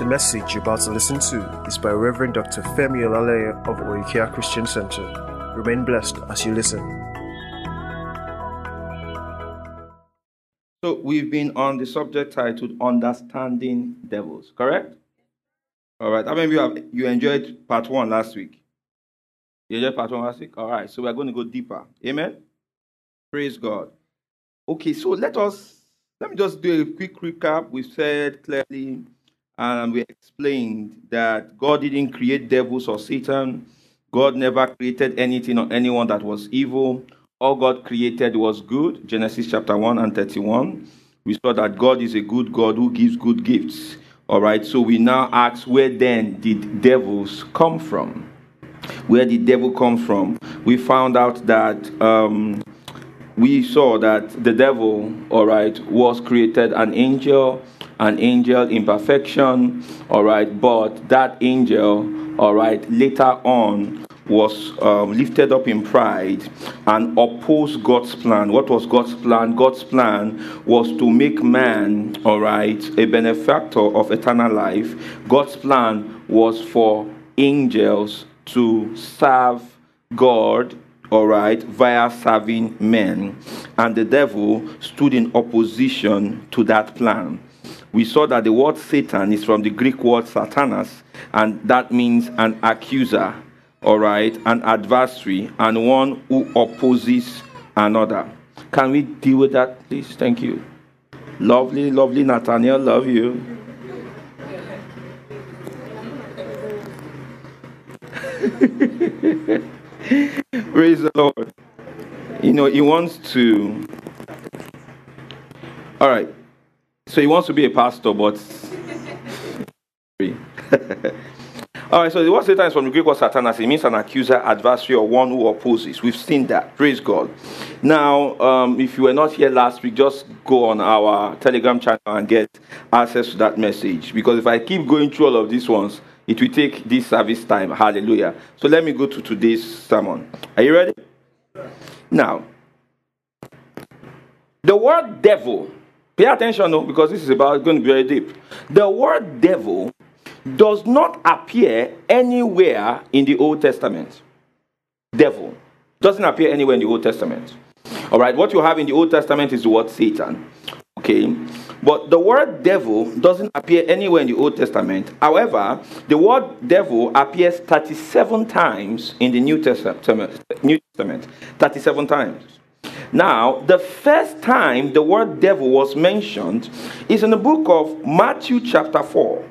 The message you're about to listen to is by Reverend Dr. Femi Olaleye of Oikea Christian Center. Remain blessed as you listen. So we've been on the subject titled Understanding Devils, correct? All right. How many of you have you enjoyed part one last week? You enjoyed part one last week? All right. So we're going to go deeper. Amen. Praise God. Okay, so let us let me just do a quick recap. We said clearly and we explained that God didn't create devils or Satan. God never created anything or anyone that was evil. All God created was good. Genesis chapter 1 and 31. We saw that God is a good God who gives good gifts. All right, so we now ask where then did devils come from? Where did devil come from? We found out that um, we saw that the devil, all right, was created an angel an angel in perfection, all right, but that angel, all right, later on was um, lifted up in pride and opposed God's plan. What was God's plan? God's plan was to make man, all right, a benefactor of eternal life. God's plan was for angels to serve God all right, via serving men. And the devil stood in opposition to that plan we saw that the word Satan is from the Greek word Satanas, and that means an accuser, all right, an adversary, and one who opposes another. Can we deal with that, please? Thank you. Lovely, lovely Nathaniel, love you. Praise the Lord. You know, he wants to. All right. So he wants to be a pastor, but. All right, so the word Satan is from the Greek word Satanas. It means an accuser, adversary, or one who opposes. We've seen that. Praise God. Now, um, if you were not here last week, just go on our Telegram channel and get access to that message. Because if I keep going through all of these ones, it will take this service time. Hallelujah. So let me go to today's sermon. Are you ready? Now, the word devil Pay attention, no, because this is about going to be very deep. The word devil does not appear anywhere in the Old Testament. Devil doesn't appear anywhere in the Old Testament. All right, what you have in the Old Testament is the word Satan. Okay, but the word devil doesn't appear anywhere in the Old Testament. However, the word devil appears 37 times in the New Testament. New Testament, 37 times. Now, the first time the word devil was mentioned is in the book of Matthew, chapter 4.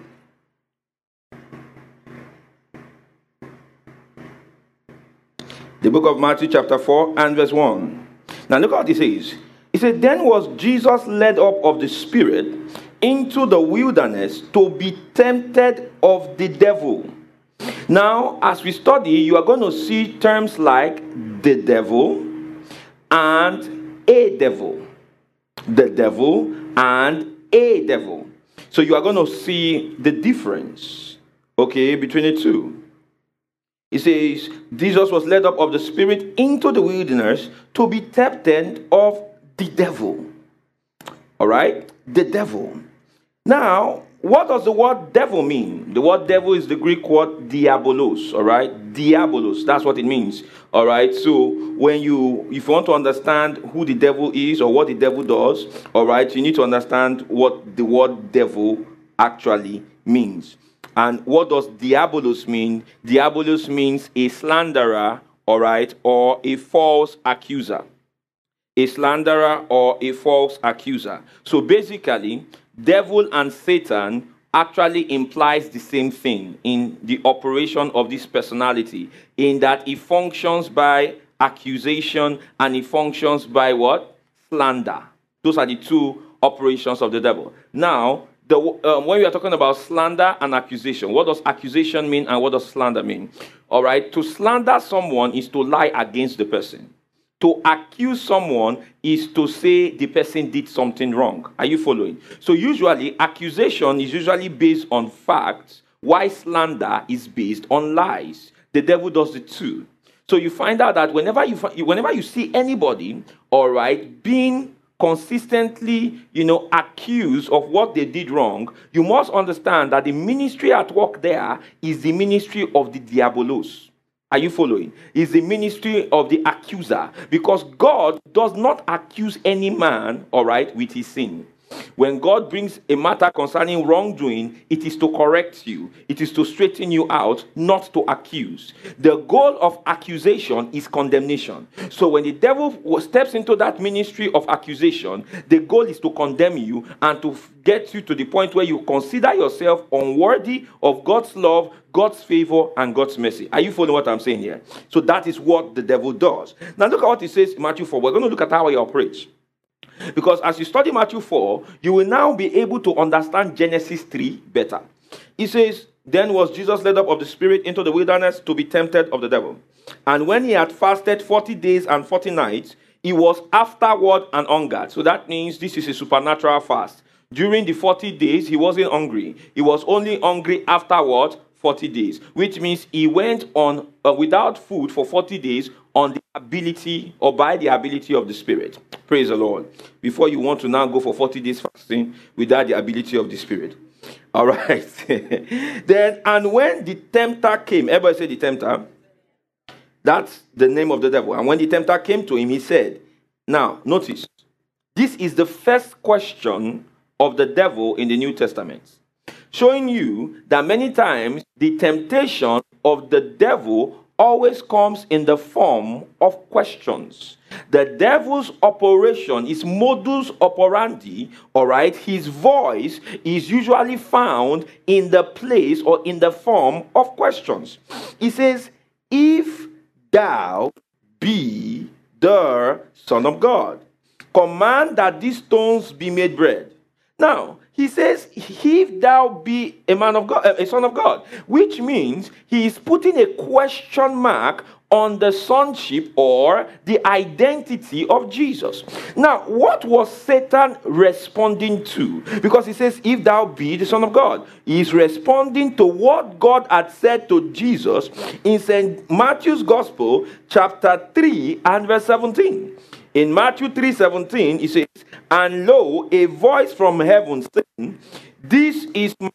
The book of Matthew, chapter 4, and verse 1. Now, look what it says. It said, Then was Jesus led up of the Spirit into the wilderness to be tempted of the devil. Now, as we study, you are going to see terms like the devil and a devil. The devil and a devil. So you are going to see the difference, okay, between the two. It says, Jesus was led up of the Spirit into the wilderness to be tempted of the devil. All right? The devil. Now, what does the word devil mean? The word devil is the Greek word diabolos, all right? Diabolos, that's what it means, all right? So, when you, if you want to understand who the devil is or what the devil does, all right, you need to understand what the word devil actually means. And what does diabolos mean? Diabolos means a slanderer, all right, or a false accuser. A slanderer or a false accuser. So basically, devil and Satan actually implies the same thing in the operation of this personality, in that it functions by accusation and it functions by what? Slander. Those are the two operations of the devil. Now, the, um, when we are talking about slander and accusation, what does accusation mean and what does slander mean? All right, to slander someone is to lie against the person. To accuse someone is to say the person did something wrong. Are you following? So, usually, accusation is usually based on facts, while slander is based on lies. The devil does the two. So, you find out that whenever you, whenever you see anybody, all right, being consistently, you know, accused of what they did wrong, you must understand that the ministry at work there is the ministry of the diabolos. Are you following? Is the ministry of the accuser because God does not accuse any man, all right, with his sin. When God brings a matter concerning wrongdoing, it is to correct you, it is to straighten you out, not to accuse. The goal of accusation is condemnation. So when the devil steps into that ministry of accusation, the goal is to condemn you and to get you to the point where you consider yourself unworthy of God's love, God's favor, and God's mercy. Are you following what I'm saying here? So that is what the devil does. Now look at what he says in Matthew 4. We're going to look at how he operates. Because as you study Matthew 4, you will now be able to understand Genesis 3 better. He says, Then was Jesus led up of the Spirit into the wilderness to be tempted of the devil. And when he had fasted 40 days and 40 nights, he was afterward and hungered. So that means this is a supernatural fast. During the 40 days, he wasn't hungry. He was only hungry afterward 40 days, which means he went on uh, without food for 40 days on the ability or by the ability of the Spirit. Praise the Lord. Before you want to now go for 40 days fasting without the ability of the Spirit. All right. then, and when the tempter came, everybody say the tempter. That's the name of the devil. And when the tempter came to him, he said, Now, notice, this is the first question of the devil in the New Testament showing you that many times the temptation of the devil always comes in the form of questions. The devil's operation is modus operandi, all right? His voice is usually found in the place or in the form of questions. He says, If thou be the Son of God, command that these stones be made bread. Now, he says, If thou be a man of God, a son of God, which means he is putting a question mark on the sonship or the identity of Jesus. Now, what was Satan responding to? Because he says, If thou be the Son of God, he is responding to what God had said to Jesus in St. Matthew's Gospel, chapter 3 and verse 17. In Matthew 3:17, he says, And lo, a voice from heaven saying, This is my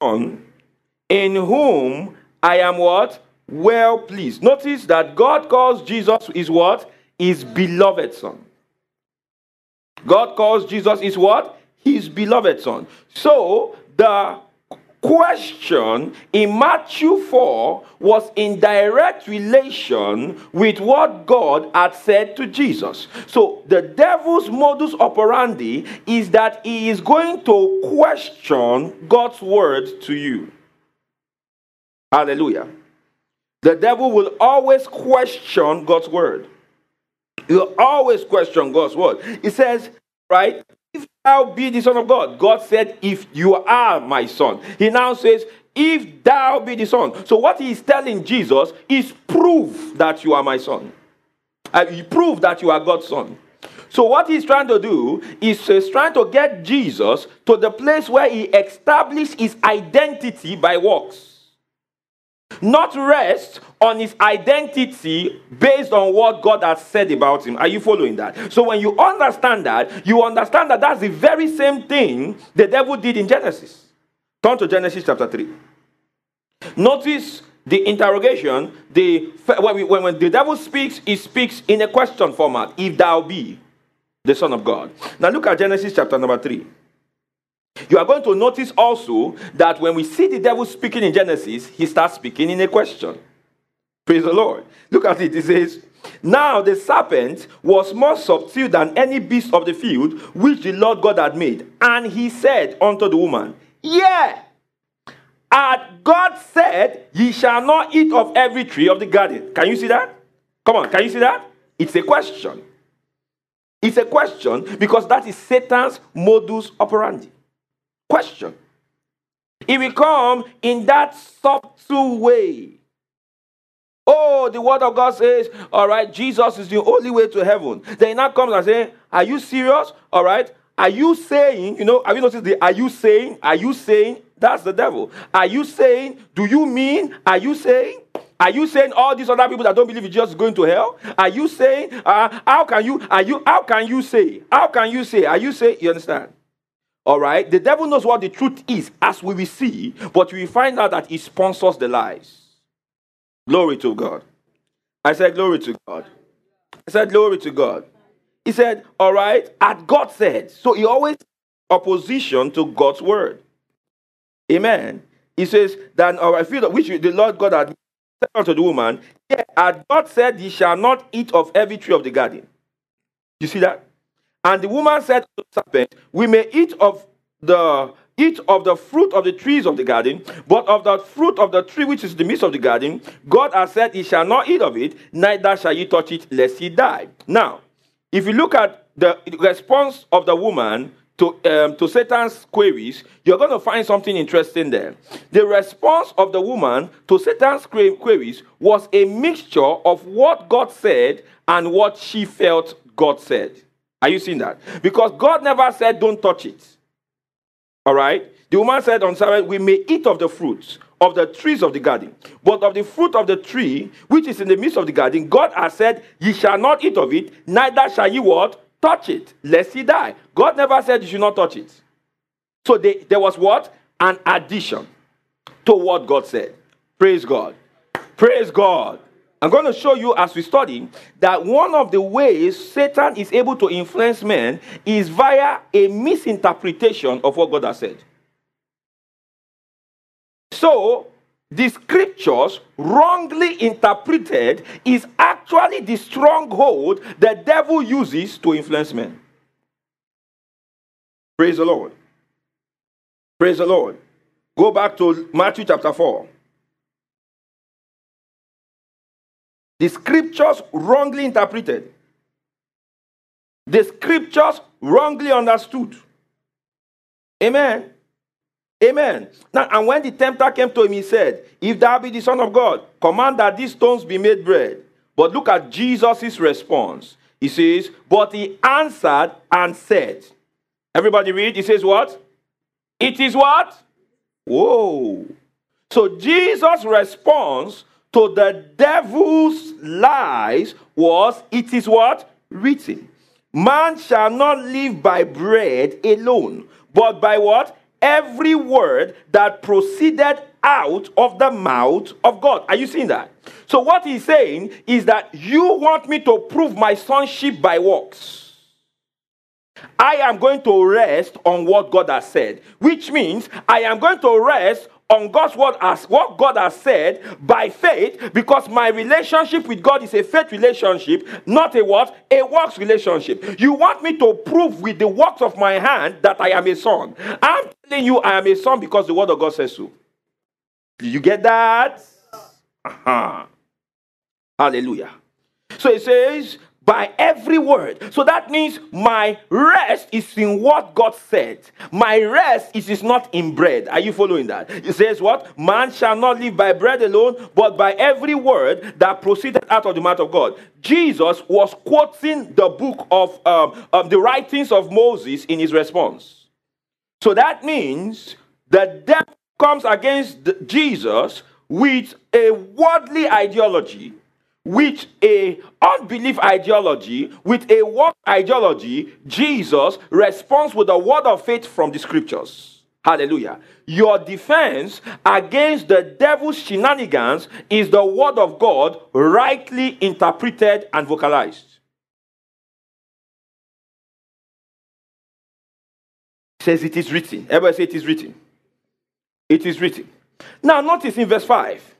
son, in whom I am what? Well pleased. Notice that God calls Jesus is what? His beloved son. God calls Jesus is what? His beloved son. So the question in Matthew 4 was in direct relation with what God had said to Jesus. So the devil's modus operandi is that he is going to question God's word to you. Hallelujah. The devil will always question God's word. He'll always question God's word. He says, right? Thou be the Son of God, God said, If you are my son. He now says, If thou be the Son. So, what he is telling Jesus is prove that you are my son. Uh, prove that you are God's son. So, what he's trying to do is he's trying to get Jesus to the place where he established his identity by works not rest on his identity based on what God has said about him. Are you following that? So when you understand that, you understand that that's the very same thing the devil did in Genesis. Turn to Genesis chapter 3. Notice the interrogation. The, when, when, when the devil speaks, he speaks in a question format. If thou be the Son of God. Now look at Genesis chapter number 3. You are going to notice also that when we see the devil speaking in Genesis, he starts speaking in a question. Praise the Lord. Look at it. It says, Now the serpent was more subtle than any beast of the field which the Lord God had made. And he said unto the woman, Yeah, had God said, Ye shall not eat of every tree of the garden. Can you see that? Come on, can you see that? It's a question. It's a question because that is Satan's modus operandi. Question. It will come in that subtle way. Oh, the word of God says, all right, Jesus is the only way to heaven. Then he now comes and says, Are you serious? All right. Are you saying, you know, have you noticed the are you saying? Are you saying? That's the devil. Are you saying? Do you mean? Are you saying? Are you saying all these other people that don't believe in Jesus going to hell? Are you saying, uh, how can you, are you, how can you say, how can you say, are you saying, you understand? All right, the devil knows what the truth is, as we will see, but we find out that he sponsors the lies. Glory to God. I said, Glory to God. I said, Glory to God. He said, All right, at God said. So he always opposition to God's word. Amen. He says, Then our field which the Lord God had said unto the woman, yeah, had God said, Ye shall not eat of every tree of the garden. You see that? And the woman said to the serpent, We may eat of the eat of the fruit of the trees of the garden, but of the fruit of the tree which is the midst of the garden, God has said, He shall not eat of it, neither shall ye touch it, lest he die. Now, if you look at the response of the woman to, um, to Satan's queries, you're going to find something interesting there. The response of the woman to Satan's queries was a mixture of what God said and what she felt God said. Are you seeing that? Because God never said, don't touch it. All right? The woman said on Sabbath, We may eat of the fruits of the trees of the garden, but of the fruit of the tree which is in the midst of the garden, God has said, Ye shall not eat of it, neither shall ye what? Touch it, lest ye die. God never said you should not touch it. So they, there was what? An addition to what God said. Praise God. Praise God. I'm going to show you as we study that one of the ways Satan is able to influence men is via a misinterpretation of what God has said. So, the scriptures, wrongly interpreted, is actually the stronghold the devil uses to influence men. Praise the Lord. Praise the Lord. Go back to Matthew chapter 4. The scriptures wrongly interpreted. The scriptures wrongly understood. Amen. Amen. Now, and when the tempter came to him, he said, If thou be the Son of God, command that these stones be made bread. But look at Jesus' response. He says, But he answered and said, Everybody read. He says, What? It is what? Whoa. So Jesus' response to the devil's lies was, It is what? Written. Man shall not live by bread alone, but by what? Every word that proceeded out of the mouth of God. Are you seeing that? So, what he's saying is that you want me to prove my sonship by works. I am going to rest on what God has said, which means I am going to rest on God's word as what God has said by faith because my relationship with God is a faith relationship, not a what? A works relationship. You want me to prove with the works of my hand that I am a son. I'm telling you I am a son because the word of God says so. Did you get that? Uh-huh. Hallelujah. So it says, by every word. So that means my rest is in what God said. My rest is, is not in bread. Are you following that? It says what? Man shall not live by bread alone, but by every word that proceeded out of the mouth of God. Jesus was quoting the book of um, um, the writings of Moses in his response. So that means the devil comes against Jesus with a worldly ideology with a unbelief ideology, with a work ideology, Jesus responds with a word of faith from the scriptures. Hallelujah. Your defense against the devil's shenanigans is the word of God rightly interpreted and vocalized. says it is written. Everybody say it is written. It is written. Now notice in verse 5.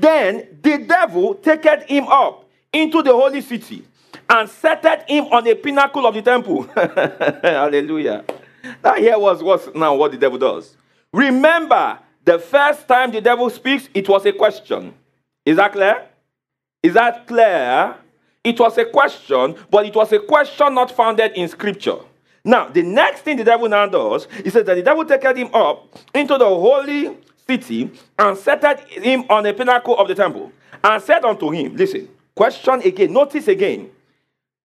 Then the devil taketh him up into the holy city and setteth him on a pinnacle of the temple. Hallelujah. Now here was what's now what the devil does. Remember, the first time the devil speaks, it was a question. Is that clear? Is that clear? It was a question, but it was a question not founded in scripture. Now, the next thing the devil now does, he says that the devil taketh him up into the holy city and set him on a pinnacle of the temple and said unto him, Listen, question again, notice again.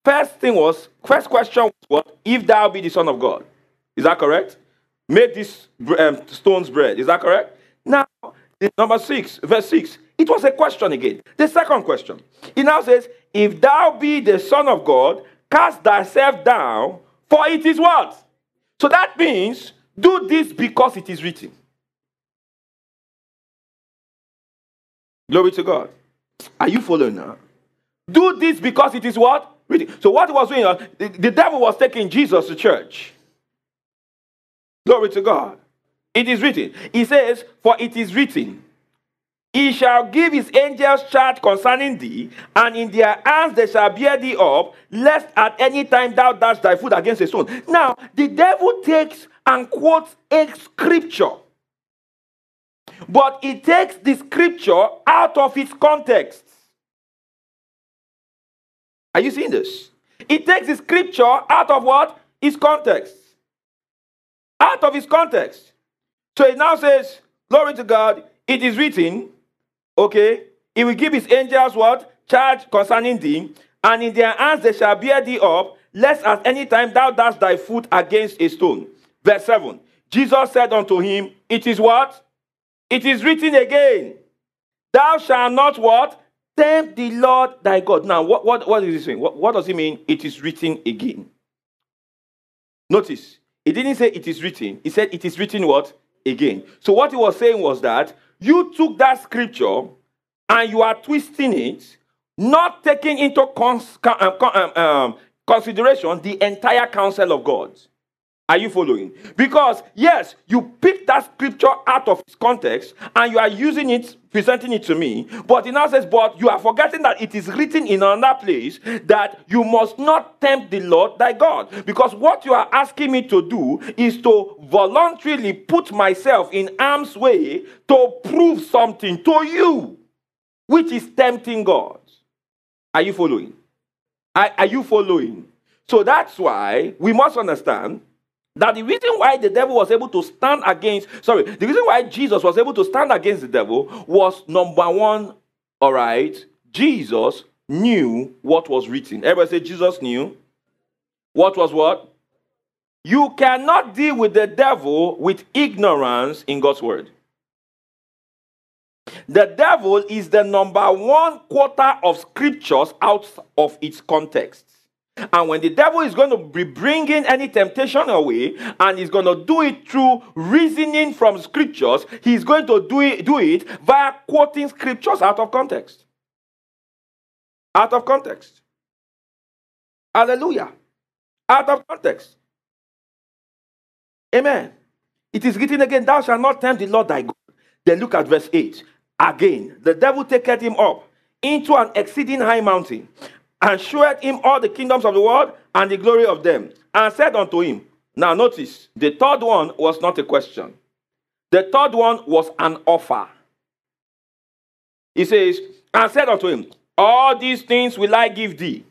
First thing was, first question was what? If thou be the Son of God. Is that correct? Make these um, stones bread. Is that correct? Now, number six, verse six. It was a question again. The second question. He now says, If thou be the Son of God, cast thyself down, for it is what? So that means, do this because it is written. Glory to God. Are you following now? Do this because it is what? So what was doing? The, the devil was taking Jesus to church. Glory to God. It is written. He says, For it is written, He shall give his angels charge concerning thee, and in their hands they shall bear thee up, lest at any time thou dash thy foot against a stone. Now, the devil takes and quotes a scripture, but he takes the scripture out of its context. Are you seeing this? He takes the scripture out of what? Its context. Out of its context. So it now says, Glory to God, it is written, okay, he will give his angels what? Charge concerning thee, and in their hands they shall bear thee up, lest at any time thou dash thy foot against a stone. Verse 7. Jesus said unto him, It is what? It is written again. Thou shalt not what? Tempt the Lord thy God. Now, what, what, what is he saying? What, what does he mean? It is written again. Notice, he didn't say it is written. He said it is written what? Again. So what he was saying was that you took that scripture and you are twisting it, not taking into cons- um, um, um, consideration the entire counsel of God. Are you following? Because, yes, you picked that scripture out of its context and you are using it, presenting it to me. But it now says, But you are forgetting that it is written in another place that you must not tempt the Lord thy God. Because what you are asking me to do is to voluntarily put myself in harm's way to prove something to you, which is tempting God. Are you following? Are, are you following? So that's why we must understand that the reason why the devil was able to stand against, sorry, the reason why Jesus was able to stand against the devil was number one, all right, Jesus knew what was written. Everybody say Jesus knew. What was what? You cannot deal with the devil with ignorance in God's word. The devil is the number one quarter of scriptures out of its context. And when the devil is going to be bringing any temptation away, and he's going to do it through reasoning from scriptures, he's going to do it, do it via quoting scriptures out of context. Out of context. Hallelujah. Out of context. Amen. It is written again, Thou shalt not tempt the Lord thy God. Then look at verse 8. Again, the devil taketh him up into an exceeding high mountain and showed him all the kingdoms of the world and the glory of them, and said unto him, Now notice, the third one was not a question. The third one was an offer. He says, and said unto him, All these things will I give thee.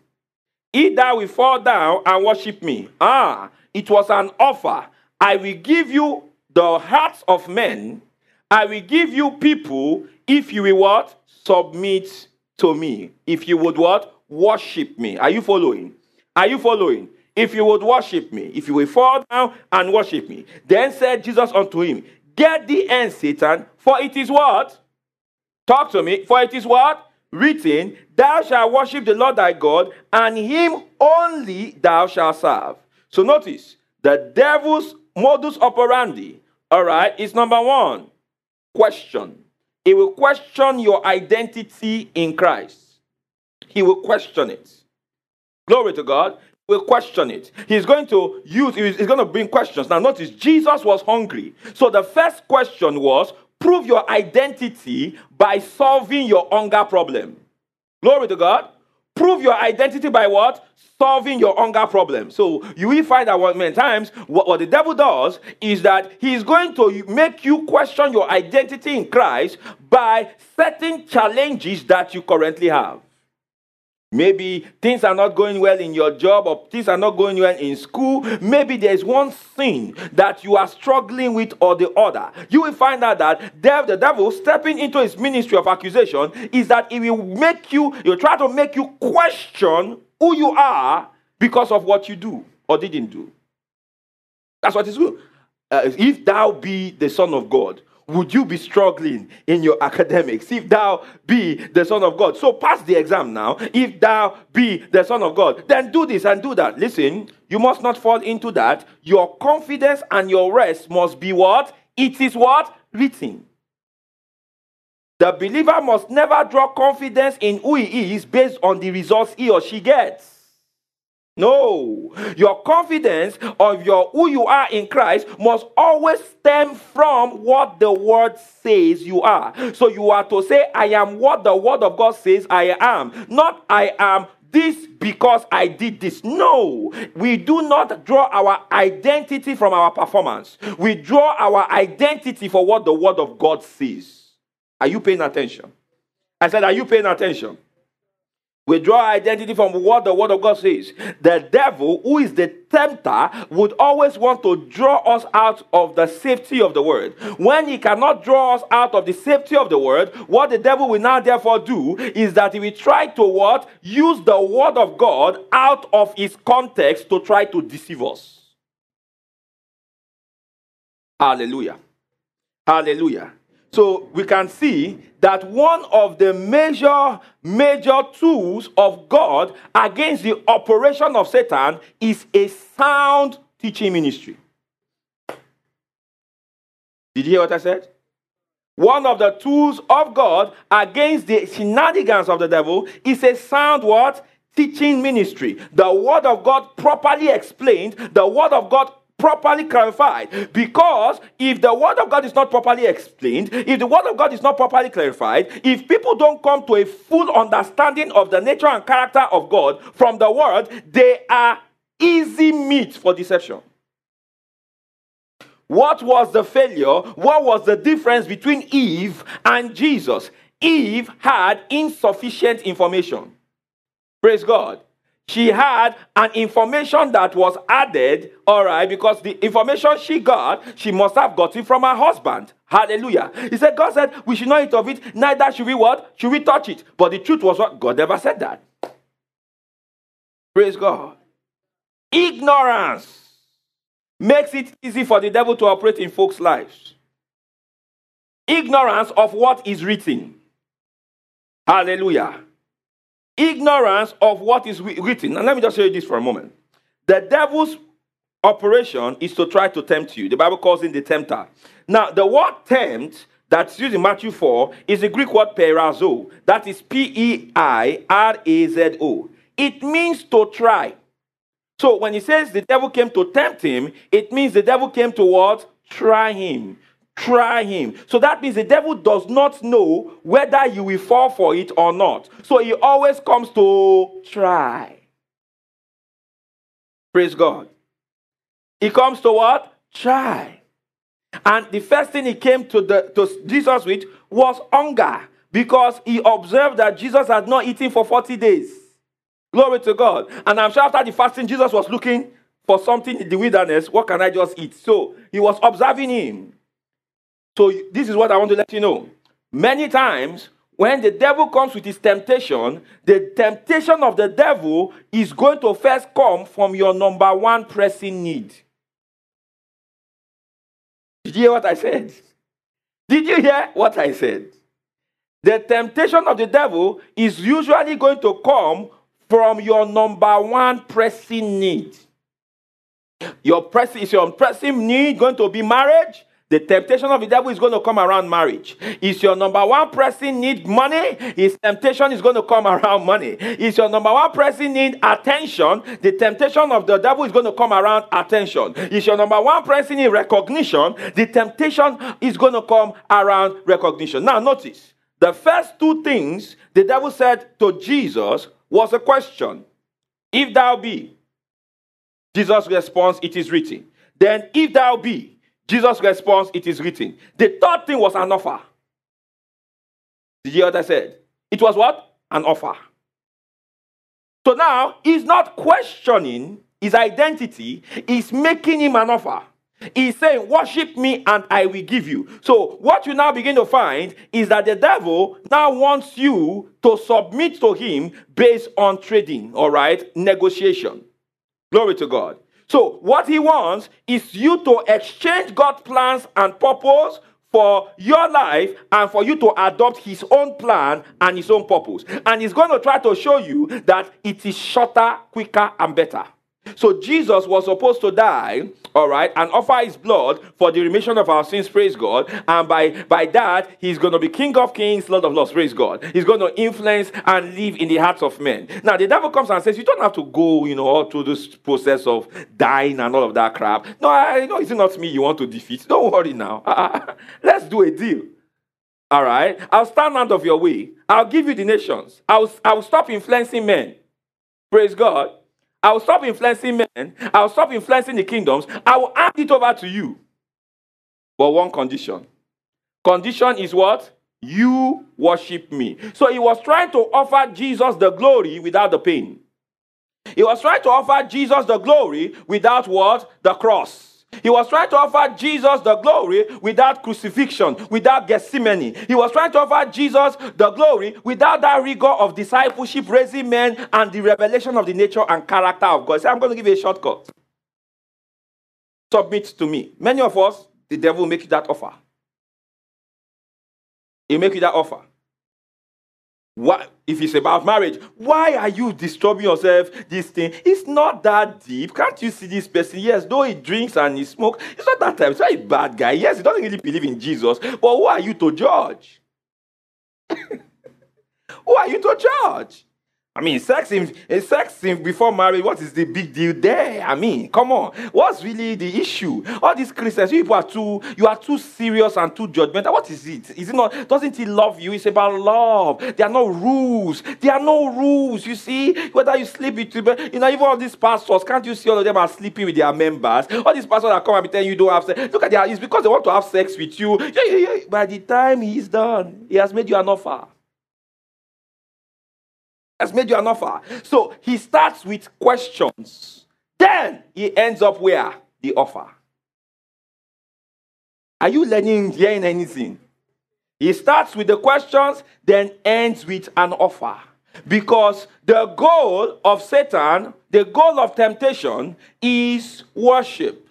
If thou will fall down and worship me. Ah, it was an offer. I will give you the hearts of men. I will give you people if you will what? Submit to me. If you would what? worship me. Are you following? Are you following? If you would worship me, if you will fall down and worship me. Then said Jesus unto him, Get thee hence, Satan, for it is what? Talk to me. For it is what? Written, Thou shalt worship the Lord thy God, and him only thou shalt serve. So notice, the devil's modus operandi, all right, is number one, question. It will question your identity in Christ he will question it. Glory to God. He will question it. He's going to use, he's going to bring questions. Now, notice, Jesus was hungry. So the first question was prove your identity by solving your hunger problem. Glory to God. Prove your identity by what? Solving your hunger problem. So you will find that many times what, what the devil does is that he's going to make you question your identity in Christ by certain challenges that you currently have. Maybe things are not going well in your job or things are not going well in school. Maybe there's one thing that you are struggling with or the other. You will find out that the devil stepping into his ministry of accusation is that he will make you, he'll try to make you question who you are because of what you do or didn't do. That's what it's good. Uh, if thou be the Son of God, would you be struggling in your academics if thou be the Son of God? So pass the exam now. If thou be the Son of God, then do this and do that. Listen, you must not fall into that. Your confidence and your rest must be what? It is what? Written. The believer must never draw confidence in who he is based on the results he or she gets. No, your confidence of your who you are in Christ must always stem from what the word says you are. So you are to say, I am what the word of God says I am, not I am this because I did this. No, we do not draw our identity from our performance. We draw our identity for what the word of God says. Are you paying attention? I said, Are you paying attention? We draw identity from what the Word of God says. The devil, who is the tempter, would always want to draw us out of the safety of the Word. When he cannot draw us out of the safety of the Word, what the devil will now therefore do is that he will try to what? Use the Word of God out of its context to try to deceive us. Hallelujah. Hallelujah. So we can see that one of the major, major tools of God against the operation of Satan is a sound teaching ministry. Did you hear what I said? One of the tools of God against the shenanigans of the devil is a sound what? Teaching ministry. The word of God properly explained, the word of God properly clarified. Because if the word of God is not properly explained, if the word of God is not properly clarified, if people don't come to a full understanding of the nature and character of God from the word, they are easy meat for deception. What was the failure? What was the difference between Eve and Jesus? Eve had insufficient information. Praise God she had an information that was added, all right, because the information she got, she must have got it from her husband. Hallelujah. He said, God said, we should not eat of it, neither should we what? Should we touch it? But the truth was what? God never said that. Praise God. Ignorance makes it easy for the devil to operate in folks' lives. Ignorance of what is written. Hallelujah ignorance of what is written. And let me just show you this for a moment. The devil's operation is to try to tempt you. The Bible calls him the tempter. Now, the word tempt that's used in Matthew 4 is the Greek word peirazo. That is P E I R A Z O. It means to try. So when he says the devil came to tempt him, it means the devil came to what? Try him try him. So that means the devil does not know whether you will fall for it or not. So he always comes to try. Praise God. He comes to what? Try. And the first thing he came to, the, to Jesus with was hunger because he observed that Jesus had not eaten for 40 days. Glory to God. And I'm sure after the fasting, Jesus was looking for something in the wilderness. What can I just eat? So he was observing him. So, this is what I want to let you know. Many times, when the devil comes with his temptation, the temptation of the devil is going to first come from your number one pressing need. Did you hear what I said? Did you hear what I said? The temptation of the devil is usually going to come from your number one pressing need. Your press is your pressing need going to be marriage? The temptation of the devil is going to come around marriage. Is your number one pressing need money? His temptation is going to come around money. Is your number one pressing need attention? The temptation of the devil is going to come around attention. Is your number one pressing need recognition? The temptation is going to come around recognition. Now, notice the first two things the devil said to Jesus was a question. If thou be, Jesus' response, it is written. Then, if thou be, Jesus' response, it is written. The third thing was an offer. Did you hear what I said? It was what? An offer. So now he's not questioning his identity, he's making him an offer. He's saying, Worship me and I will give you. So, what you now begin to find is that the devil now wants you to submit to him based on trading, all right? Negotiation. Glory to God. So, what he wants is you to exchange God's plans and purpose for your life and for you to adopt his own plan and his own purpose. And he's going to try to show you that it is shorter, quicker, and better. So Jesus was supposed to die, all right, and offer his blood for the remission of our sins, praise God. And by, by that, he's going to be King of Kings, Lord of Lords, praise God. He's going to influence and live in the hearts of men. Now, the devil comes and says, You don't have to go, you know, all through this process of dying and all of that crap. No, I know it's not me you want to defeat. Don't worry now. Let's do a deal. All right. I'll stand out of your way. I'll give you the nations. I'll, I'll stop influencing men. Praise God. I will stop influencing men. I will stop influencing the kingdoms. I will hand it over to you. But one condition. Condition is what? You worship me. So he was trying to offer Jesus the glory without the pain. He was trying to offer Jesus the glory without what? The cross. He was trying to offer Jesus the glory without crucifixion, without Gethsemane. He was trying to offer Jesus the glory without that rigor of discipleship, raising men, and the revelation of the nature and character of God. So I'm going to give you a shortcut. Submit to me. Many of us, the devil make you that offer. He'll make you that offer. What if it's about marriage? Why are you disturbing yourself? This thing it's not that deep. Can't you see this person? Yes, though he drinks and he smokes, it's not that type. It's not a bad guy. Yes, he doesn't really believe in Jesus. But who are you to judge? who are you to judge? I mean, sex in, eh, sex in before marriage, what is the big deal there? I mean, come on. What's really the issue? All these Christians, you people are too, you are too serious and too judgmental. What is it? Is it not, doesn't he love you? It's about love. There are no rules. There are no rules. You see, whether you sleep with, you know, even all these pastors, can't you see all of them are sleeping with their members? All these pastors that come and be telling you don't have sex. Look at their, it's because they want to have sex with you. By the time he's done, he has made you an offer has made you an offer. So he starts with questions. Then he ends up where? The offer. Are you learning, hearing anything? He starts with the questions, then ends with an offer. Because the goal of Satan, the goal of temptation, is worship.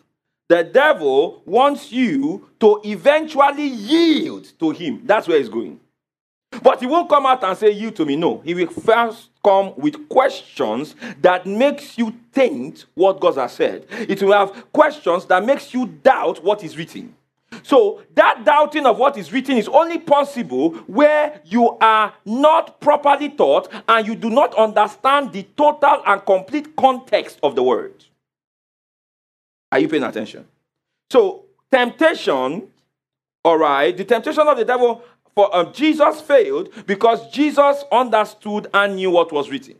The devil wants you to eventually yield to him. That's where he's going. But he won't come out and say, You to me. No. He will first come with questions that makes you think what God has said. It will have questions that makes you doubt what is written. So that doubting of what is written is only possible where you are not properly taught and you do not understand the total and complete context of the word. Are you paying attention? So temptation, all right, the temptation of the devil for um, Jesus failed because Jesus understood and knew what was written.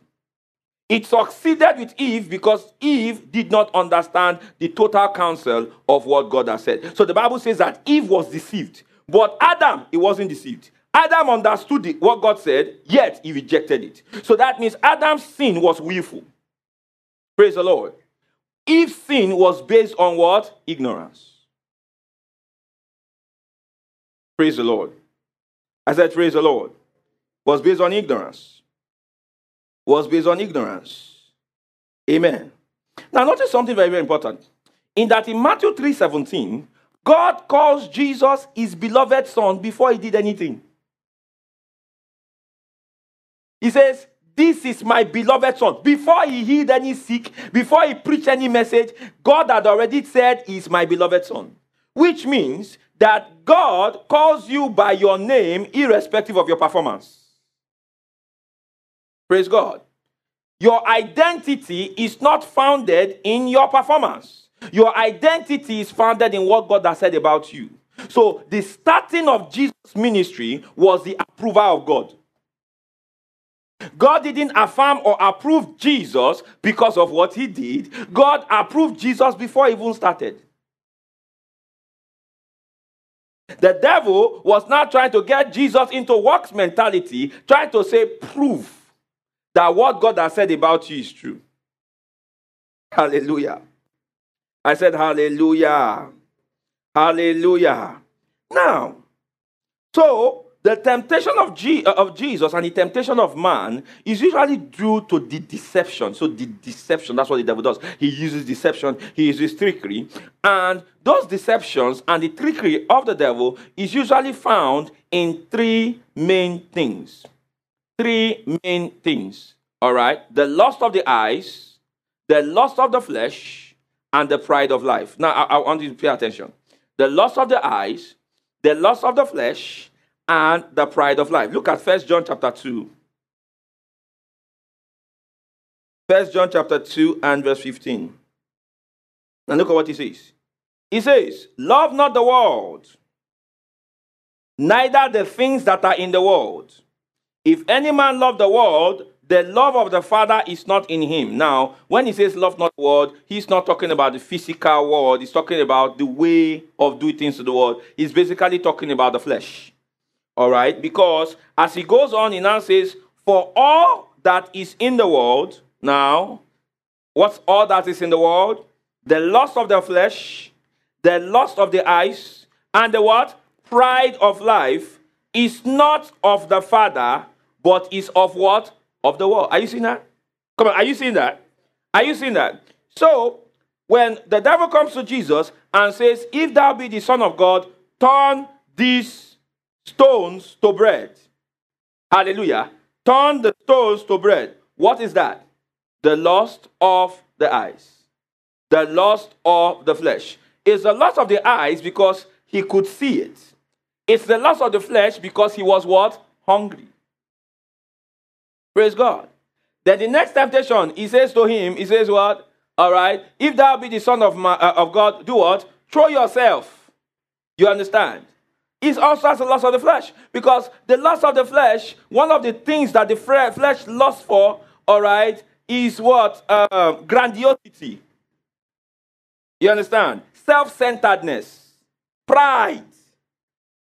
It succeeded with Eve because Eve did not understand the total counsel of what God has said. So the Bible says that Eve was deceived, but Adam, he wasn't deceived. Adam understood what God said, yet he rejected it. So that means Adam's sin was willful. Praise the Lord. Eve's sin was based on what? Ignorance. Praise the Lord. I said, Praise the Lord. Was based on ignorance. Was based on ignorance. Amen. Now, notice something very, very important. In that in Matthew 3:17, God calls Jesus his beloved son before he did anything. He says, This is my beloved son. Before he healed any sick, before he preached any message, God had already said, He's my beloved son. Which means that God calls you by your name irrespective of your performance. Praise God. Your identity is not founded in your performance. Your identity is founded in what God has said about you. So, the starting of Jesus' ministry was the approval of God. God didn't affirm or approve Jesus because of what he did. God approved Jesus before he even started. The devil was now trying to get Jesus into works mentality, trying to say, prove that what God has said about you is true. Hallelujah. I said, Hallelujah. Hallelujah. Now, so the temptation of, G, uh, of Jesus and the temptation of man is usually due to the deception. So, the deception, that's what the devil does. He uses deception, he uses trickery. And those deceptions and the trickery of the devil is usually found in three main things. Three main things. All right? The lust of the eyes, the lust of the flesh, and the pride of life. Now, I, I want you to pay attention. The lust of the eyes, the lust of the flesh, and the pride of life. Look at First John chapter 2. First John chapter 2 and verse 15. And look at what he says. He says, Love not the world, neither the things that are in the world. If any man love the world, the love of the Father is not in him. Now, when he says love not the world, he's not talking about the physical world, he's talking about the way of doing things to the world. He's basically talking about the flesh. All right, because as he goes on, he now says, For all that is in the world, now, what's all that is in the world? The lust of the flesh, the lust of the eyes, and the what? Pride of life is not of the Father, but is of what? Of the world. Are you seeing that? Come on, are you seeing that? Are you seeing that? So, when the devil comes to Jesus and says, If thou be the Son of God, turn this stones to bread. Hallelujah. Turn the stones to bread. What is that? The lust of the eyes, the lust of the flesh. It's the lust of the eyes because he could see it. It's the lust of the flesh because he was what? Hungry. Praise God. Then the next temptation, he says to him, he says what? All right. If thou be the son of, my, uh, of God, do what? Throw yourself. You understand? Is also as the lust of the flesh. Because the lust of the flesh, one of the things that the flesh lusts for, all right, is what? Um, grandiosity. You understand? Self centeredness, pride.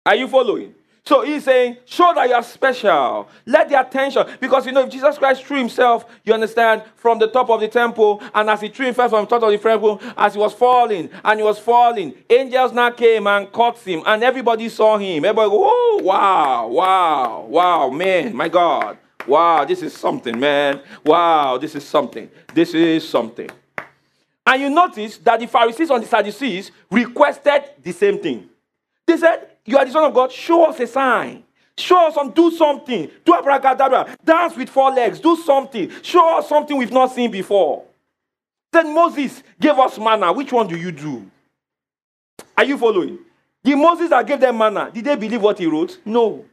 Are you following? So he's saying, show that you're special. Let the attention, because you know, if Jesus Christ threw himself, you understand, from the top of the temple, and as he threw himself from the top of the temple, as he was falling, and he was falling, angels now came and caught him, and everybody saw him. Everybody go, oh, wow, wow, wow, man, my God. Wow, this is something, man. Wow, this is something. This is something. And you notice that the Pharisees and the Sadducees requested the same thing. They said, You are the Son of God, show us a sign. Show us some, do something. Do abracadabra. Dance with four legs. Do something. Show us something we've not seen before. Then Moses gave us manna. Which one do you do? Are you following? The Moses that gave them manna, did they believe what he wrote? No.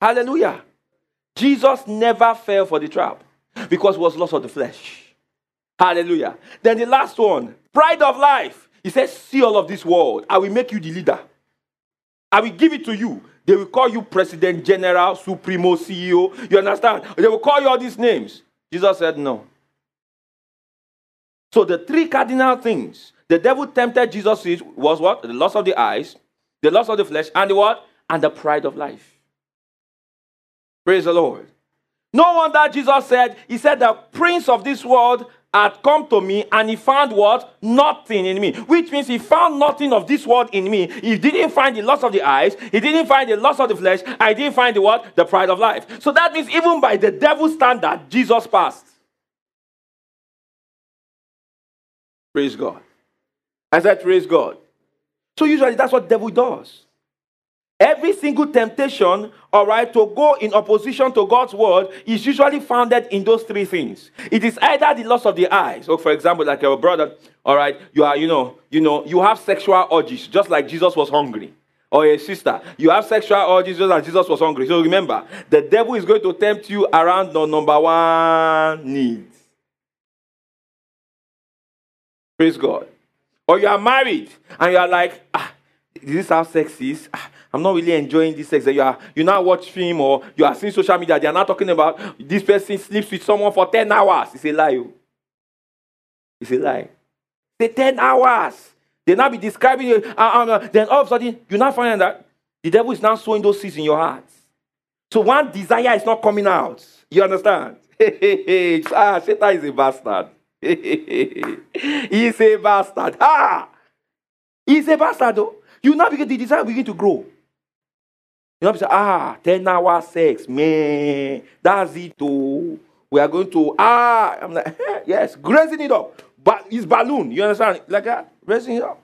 Hallelujah. Jesus never fell for the trap because was loss of the flesh. Hallelujah. Then the last one, pride of life. He says, See all of this world. I will make you the leader. I will give it to you. They will call you President, General, Supremo, CEO. You understand? They will call you all these names. Jesus said, No. So the three cardinal things the devil tempted Jesus was what? The loss of the eyes, the loss of the flesh, and the what? And the pride of life. Praise the Lord. No wonder Jesus said, He said, the prince of this world had come to me and he found what? Nothing in me. Which means he found nothing of this world in me. He didn't find the loss of the eyes. He didn't find the loss of the flesh. I didn't find the what? The pride of life. So that means even by the devil's standard, Jesus passed. Praise God. I said, praise God. So usually that's what devil does. Every single temptation, all right, to go in opposition to God's word is usually founded in those three things. It is either the loss of the eyes. So, for example, like your brother, all right, you are, you know, you know, you have sexual urges, just like Jesus was hungry. Or a sister, you have sexual urges just like Jesus was hungry. So remember, the devil is going to tempt you around the number one need. Praise God. Or you are married and you are like, ah, is this how sex is? Ah, I'm not really enjoying this sex. You are you now watch film or you are seeing social media. They are not talking about this person sleeps with someone for 10 hours. It's a lie. Oh. It's a lie. Say 10 hours. They now be describing it. Uh, uh, then all of a sudden, you're not finding that the devil is now sowing those seeds in your heart. So one desire is not coming out. You understand? ah, Satan is a bastard. He's a bastard. Ah! He's a bastard, though. You now begin the desire begin to grow. You know, say, ah, 10 hour sex, man, that's it. Oh. We are going to, ah, I'm like, yes, raising it up. But it's balloon. You understand? Like that, raising it up.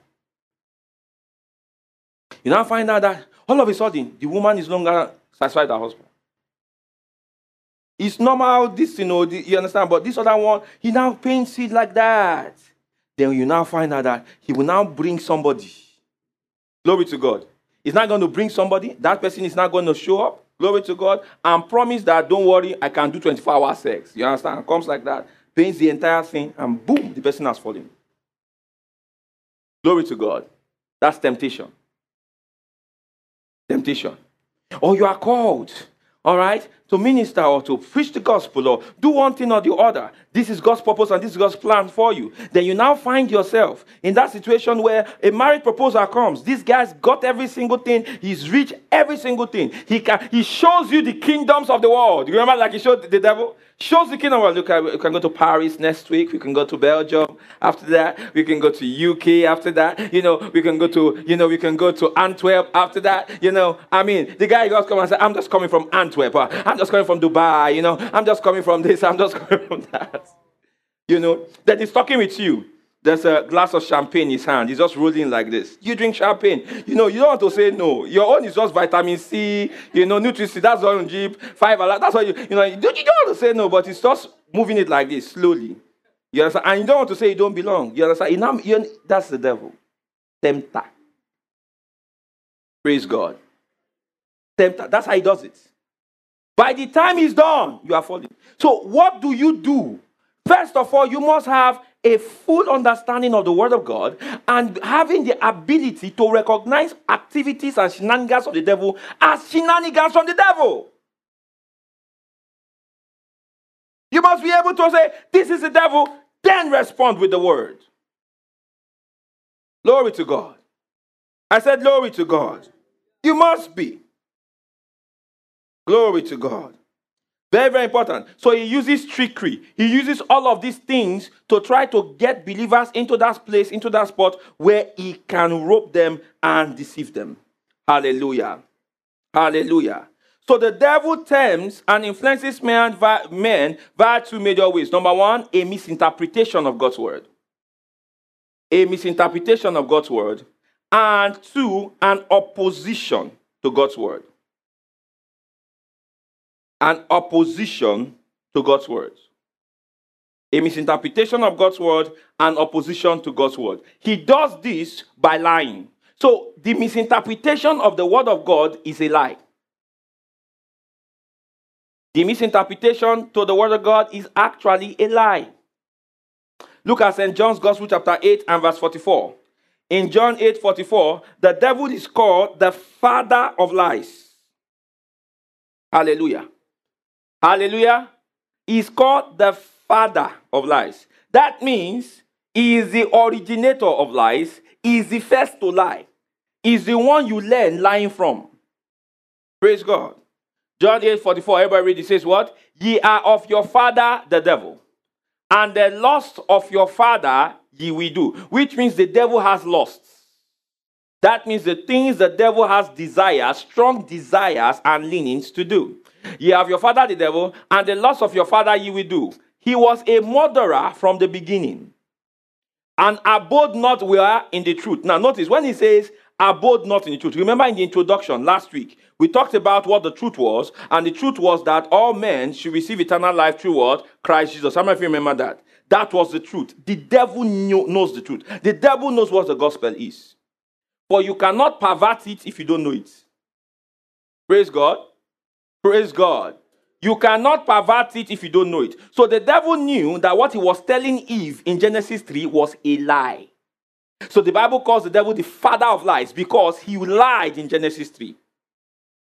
You now find out that all of a sudden, the woman is no longer satisfied her husband. It's normal, this, you know, the, you understand? But this other one, he now paints it like that. Then you now find out that he will now bring somebody. Glory to God. He's not going to bring somebody. That person is not going to show up. Glory to God. And promise that, don't worry, I can do 24 hour sex. You understand? Comes like that. Paints the entire thing, and boom, the person has fallen. Glory to God. That's temptation. Temptation. Or you are called all right, to minister or to preach the gospel or do one thing or the other. This is God's purpose and this is God's plan for you. Then you now find yourself in that situation where a marriage proposal comes. This guy's got every single thing, he's rich, every single thing. He can he shows you the kingdoms of the world. You remember, like he showed the devil? Shows the kingdom of the world. Look, uh, we can go to Paris next week, we can go to Belgium after that, we can go to UK after that, you know, we can go to, you know, we can go to Antwerp after that, you know. I mean, the guy just come and say, I'm just coming from Antwerp, uh, I'm just coming from Dubai, you know, I'm just coming from this, I'm just coming from that. You know, that he's talking with you. There's a glass of champagne in his hand. He's just rolling like this. You drink champagne. You know, you don't want to say no. Your own is just vitamin C, you know, nutrition. That's on Jeep, five. That's what you, you know, you don't, want to say no, but it's just moving it like this, slowly. You understand? And you don't want to say you don't belong. You understand? You know, you, that's the devil. Tempter. Praise God. Tempter. That's how he does it. By the time he's done, you are falling. So, what do you do? First of all, you must have a full understanding of the Word of God and having the ability to recognize activities and shenanigans of the devil as shenanigans from the devil. You must be able to say, This is the devil, then respond with the Word. Glory to God. I said, Glory to God. You must be. Glory to God. Very, very important. So he uses trickery. He uses all of these things to try to get believers into that place, into that spot where he can rope them and deceive them. Hallelujah. Hallelujah. So the devil tempts and influences men, men via two major ways. Number one, a misinterpretation of God's word. A misinterpretation of God's word. And two, an opposition to God's word an opposition to God's word. A misinterpretation of God's word and opposition to God's word. He does this by lying. So the misinterpretation of the word of God is a lie. The misinterpretation to the word of God is actually a lie. Look at St. John's Gospel, chapter 8 and verse 44. In John 8 44, the devil is called the father of lies. Hallelujah. Hallelujah. He's called the father of lies. That means he is the originator of lies. He is the first to lie. He's the one you learn lying from. Praise God. John 8 44, everybody read it says what? Ye are of your father the devil, and the lust of your father ye will do. Which means the devil has lusts. That means the things the devil has desires, strong desires and leanings to do. Ye have your father the devil, and the loss of your father ye will do. He was a murderer from the beginning, and abode not where in the truth. Now, notice when he says abode not in the truth. Remember in the introduction last week, we talked about what the truth was, and the truth was that all men should receive eternal life through what? Christ Jesus. How many of you remember that? That was the truth. The devil knew, knows the truth. The devil knows what the gospel is. For you cannot pervert it if you don't know it. Praise God. Praise God. You cannot pervert it if you don't know it. So the devil knew that what he was telling Eve in Genesis 3 was a lie. So the Bible calls the devil the father of lies because he lied in Genesis 3.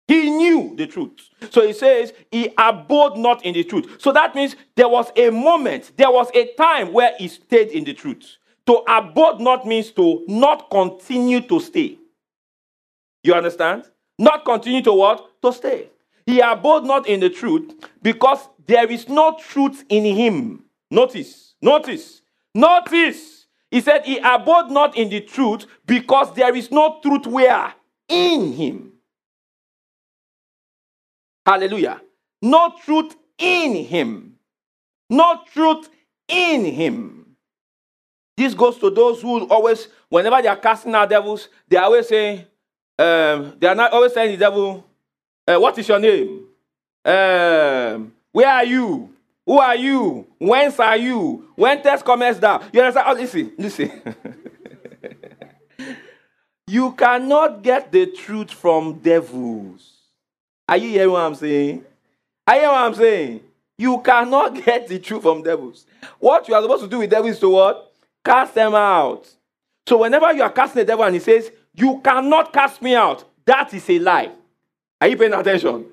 He knew the truth. So he says he abode not in the truth. So that means there was a moment, there was a time where he stayed in the truth. To abode not means to not continue to stay. You understand? Not continue to what? To stay. He abode not in the truth because there is no truth in him. Notice, notice, notice. He said, He abode not in the truth because there is no truth where? In him. Hallelujah. No truth in him. No truth in him. This goes to those who always, whenever they are casting out devils, they are always saying, um, they are not always saying the devil, uh, What is your name? Um, where are you? Who are you? Whence are you? When test comes down. You understand? Oh, listen, listen. you cannot get the truth from devils. Are you hearing what I'm saying? Are you hearing what I'm saying? You cannot get the truth from devils. What you are supposed to do with devils is to what? Cast them out. So whenever you are casting the devil and he says, You cannot cast me out, that is a lie. Are you paying attention?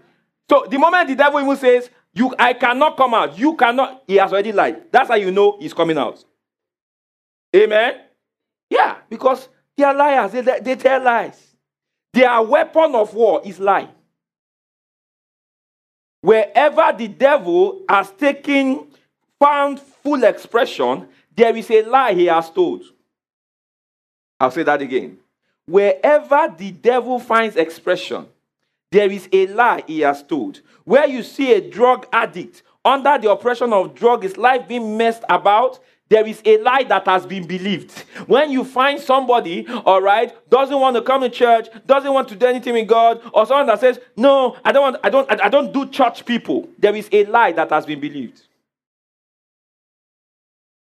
So the moment the devil even says, You I cannot come out, you cannot, he has already lied. That's how you know he's coming out. Amen? Yeah, because they are liars, they, they tell lies. Their weapon of war is lie. Wherever the devil has taken, found full expression, there is a lie he has told. I'll say that again. Wherever the devil finds expression, there is a lie he has told. Where you see a drug addict under the oppression of drug, his life being messed about, there is a lie that has been believed. When you find somebody, all right, doesn't want to come to church, doesn't want to do anything with God, or someone that says, "No, I don't want, I don't, I don't do church people," there is a lie that has been believed.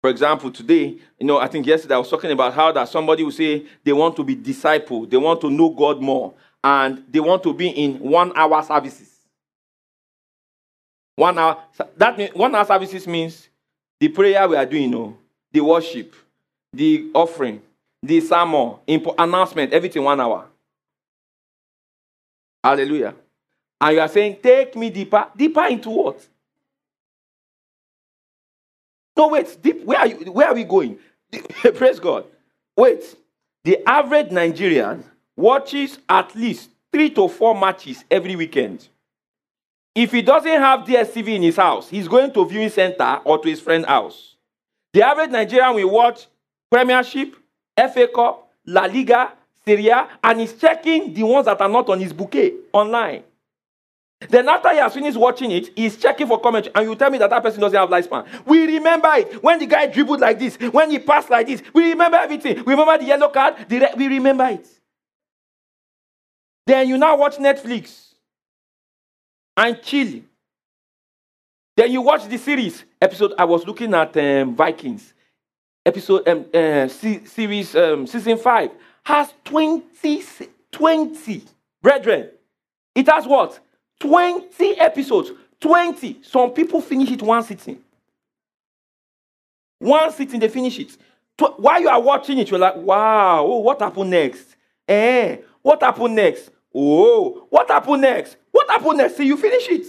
For example, today, you know, I think yesterday I was talking about how that somebody will say they want to be disciple, they want to know God more, and they want to be in one-hour services. One hour. That means one hour services means the prayer we are doing, you know, the worship, the offering, the sermon, announcement, everything one hour. Hallelujah. And you are saying, take me deeper. Deeper into what? No, wait. Deep. Where are you? Where are we going? Praise God. Wait. The average Nigerian watches at least three to four matches every weekend. If he doesn't have DSTV in his house, he's going to viewing center or to his friend's house. The average Nigerian will watch Premiership, FA Cup, La Liga, Serie A, and he's checking the ones that are not on his bouquet online. Then after he has finished watching it, he's checking for comment, and you tell me that that person doesn't have lifespan. We remember it when the guy dribbled like this, when he passed like this. We remember everything. We remember the yellow card. The re- we remember it. Then you now watch Netflix and chill. Then you watch the series episode. I was looking at um, Vikings episode um, uh, series um, season five has 20, 20 brethren. It has what 20 episodes. 20. Some people finish it one sitting. One sitting, they finish it. While you are watching it, you're like, wow, oh, what happened next? Eh, what happened next? Oh, what happened next? What happened next? See, you finish it.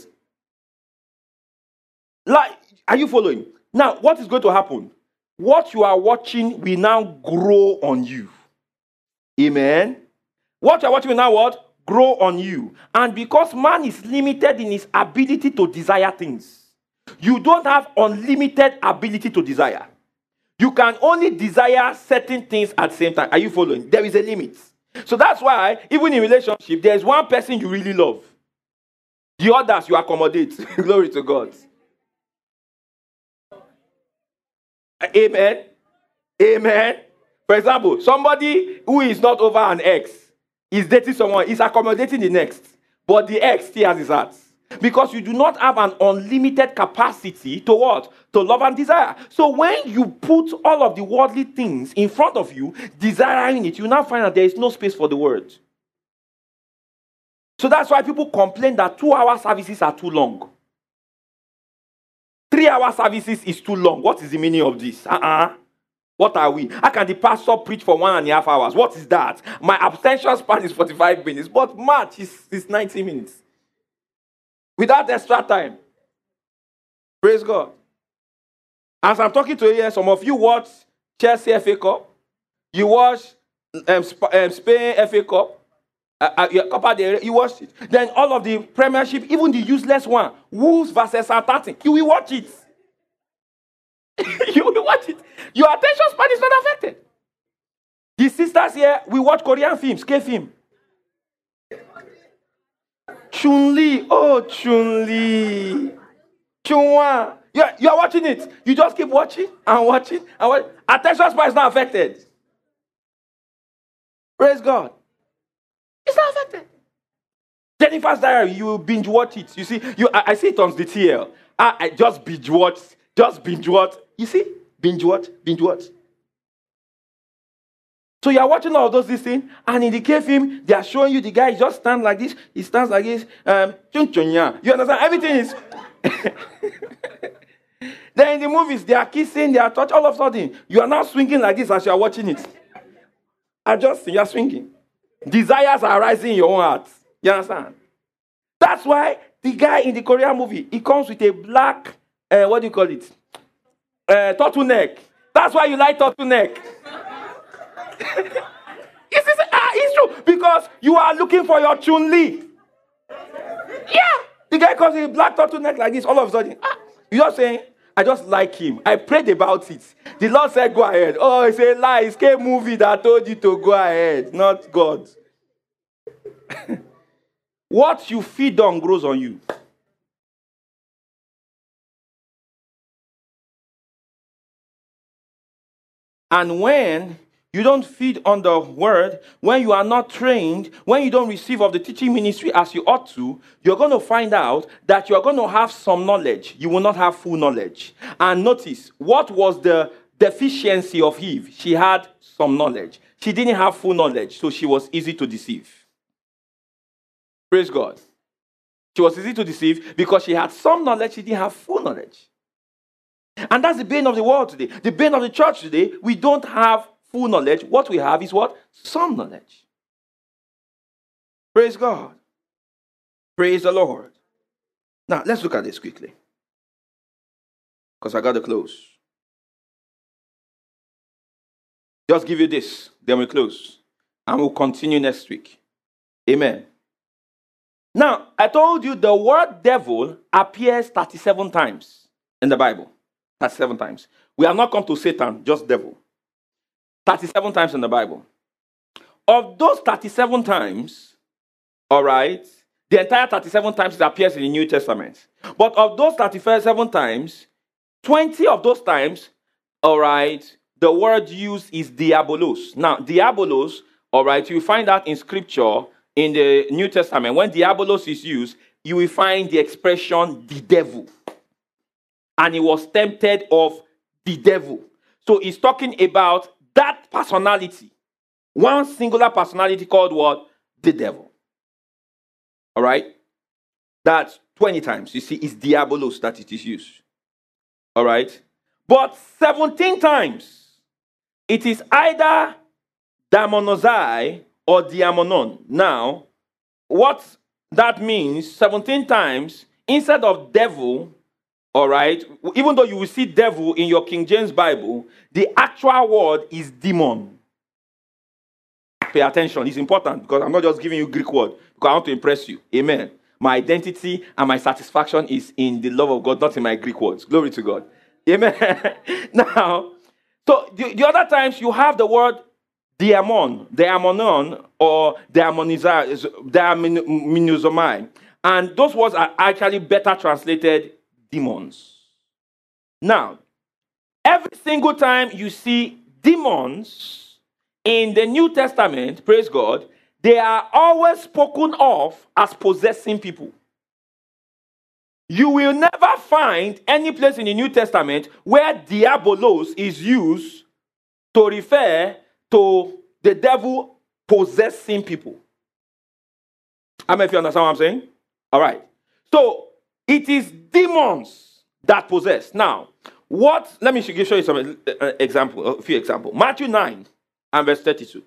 Like, are you following? Now, what is going to happen? What you are watching will now grow on you. Amen. What you are watching will now what? Grow on you. And because man is limited in his ability to desire things, you don't have unlimited ability to desire. You can only desire certain things at the same time. Are you following? There is a limit. So that's why, even in relationship, there's one person you really love. The others you accommodate. Glory to God. Amen. Amen. For example, somebody who is not over an ex is dating someone, is accommodating the next, but the ex has his heart. Because you do not have an unlimited capacity to what? To love and desire. So when you put all of the worldly things in front of you, desiring it, you now find that there is no space for the word. So that's why people complain that two hour services are too long. Three hour services is too long. What is the meaning of this? Uh-uh. What are we? How can the pastor preach for one and a half hours? What is that? My abstention span is 45 minutes, but March is, is 90 minutes without extra time. Praise God. As I'm talking to you here, some of you watch Chelsea FA Cup, you watch um, um, Spain FA Cup, uh, uh, Copa you watch it. Then all of the Premiership, even the useless one, Wolves versus Southampton, you will watch it. you will watch it. Your attention span is not affected. The sisters here, we watch Korean films, K film. Chun Li, oh Chun Li, Chunwa. You are, you are watching it. You just keep watching and watching and watching. Attention span is not affected. Praise God. It's not affected. Jenifa's Diary, you binge watch it. You see, you I, I see it on the TL. I, I just binge watch, just binge watch. You see, binge watch, binge watch. So you are watching all those things, and in the cave film, they are showing you the guy just stands like this. He stands like this. Um, you understand? Everything is. then in the movies, they are kissing, they are touching. All of a sudden, you are now swinging like this as you are watching it. I Adjusting, you are swinging. Desires are rising in your own heart. You understand? That's why the guy in the Korean movie, he comes with a black, uh, what do you call it? Uh, turtleneck. That's why you like turtleneck. Is this, ah, it's true. Because you are looking for your Chun Li. Yeah. The guy comes with a black turtleneck like this, all of a sudden. Ah, you are saying, I just like him. I prayed about it. The Lord said, Go ahead. Oh, it's a lie. It's a movie that told you to go ahead, not God. what you feed on grows on you. And when you don't feed on the word, when you are not trained, when you don't receive of the teaching ministry as you ought to, you're going to find out that you're going to have some knowledge. You will not have full knowledge. And notice, what was the deficiency of Eve? She had some knowledge. She didn't have full knowledge, so she was easy to deceive. Praise God. She was easy to deceive because she had some knowledge, she didn't have full knowledge. And that's the bane of the world today. The bane of the church today, we don't have full knowledge. What we have is what? Some knowledge. Praise God. Praise the Lord. Now, let's look at this quickly. Because I got to close. Just give you this, then we close. And we'll continue next week. Amen. Now, I told you the word devil appears 37 times in the Bible. 37 times. We have not come to Satan, just devil. 37 times in the Bible. Of those 37 times, all right, the entire 37 times it appears in the New Testament. But of those 37 times, 20 of those times, all right, the word used is diabolos. Now, diabolos, all right, you find that in scripture in the New Testament. When diabolos is used, you will find the expression the devil and he was tempted of the devil. So he's talking about that personality, one singular personality called what? The devil. All right? That's 20 times. You see, it's diabolos that it is used. All right? But 17 times, it is either damonozai or diamonon. Now, what that means, 17 times, instead of devil, all right. Even though you will see devil in your King James Bible, the actual word is demon. Pay attention. It's important because I'm not just giving you Greek word because I want to impress you. Amen. My identity and my satisfaction is in the love of God, not in my Greek words. Glory to God. Amen. now, so the, the, other times you have the word diamon, diamonon, or diamonizomai. And those words are actually better translated demons. Now, every single time you see demons in the New Testament, praise God, they are always spoken of as possessing people. You will never find any place in the New Testament where diabolos is used to refer to the devil possessing people. I mean, if you understand what I'm saying? All right. So it is demons that possess. Now, what? Let me show you some uh, example, a few examples. Matthew 9 and verse 32.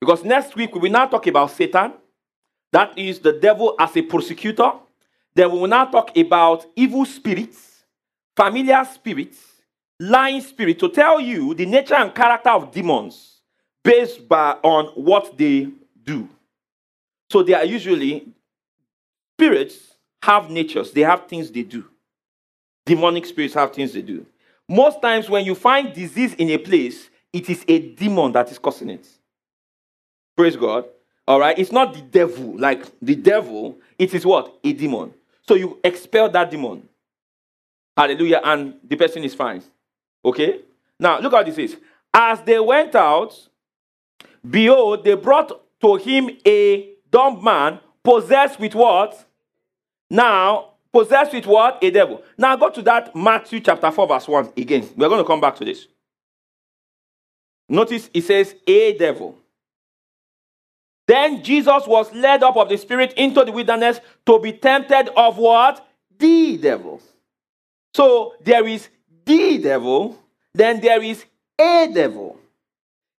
Because next week we will now talk about Satan. That is the devil as a prosecutor. Then we will now talk about evil spirits, familiar spirits, lying spirits, to tell you the nature and character of demons based by, on what they do. So they are usually Spirits have natures, they have things they do. demonic spirits have things they do. Most times, when you find disease in a place, it is a demon that is causing it. Praise God. All right. It's not the devil, like the devil. It is what? A demon. So you expel that demon. Hallelujah. And the person is fine. Okay? Now, look how this is. As they went out, behold, they brought to him a dumb man possessed with what? Now, possessed with what? A devil. Now, go to that Matthew chapter 4, verse 1 again. We're going to come back to this. Notice it says, a devil. Then Jesus was led up of the Spirit into the wilderness to be tempted of what? The devil. So there is the devil, then there is a devil.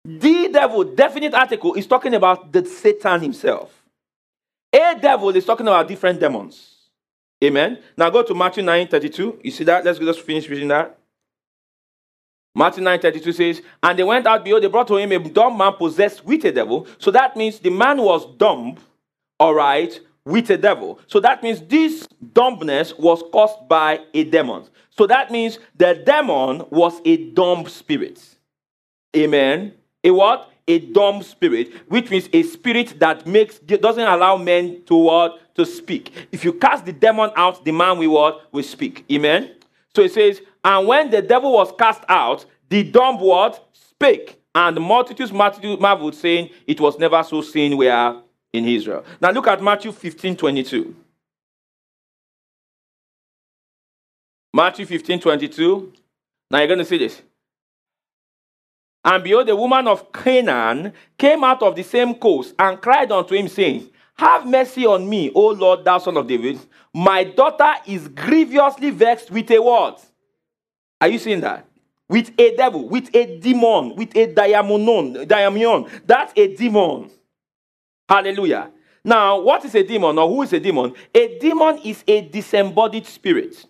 The devil, definite article, is talking about the Satan himself. A devil is talking about different demons. Amen. Now go to Matthew 9 32. You see that? Let's just finish reading that. Matthew 9 32 says, And they went out, behold, they brought to him a dumb man possessed with a devil. So that means the man was dumb, all right, with a devil. So that means this dumbness was caused by a demon. So that means the demon was a dumb spirit. Amen. A what? A dumb spirit, which means a spirit that makes doesn't allow men to what to speak. If you cast the demon out, the man will what will speak. Amen. So it says, and when the devil was cast out, the dumb what spake, and multitudes marveled, saying, It was never so seen where in Israel. Now look at Matthew 15 22. Matthew 15 22. Now you're going to see this. And behold, the woman of Canaan came out of the same coast and cried unto him, saying, Have mercy on me, O Lord, thou son of David. My daughter is grievously vexed with a what? Are you seeing that? With a devil, with a demon, with a diamonon, diamond. That's a demon. Hallelujah. Now, what is a demon or who is a demon? A demon is a disembodied spirit.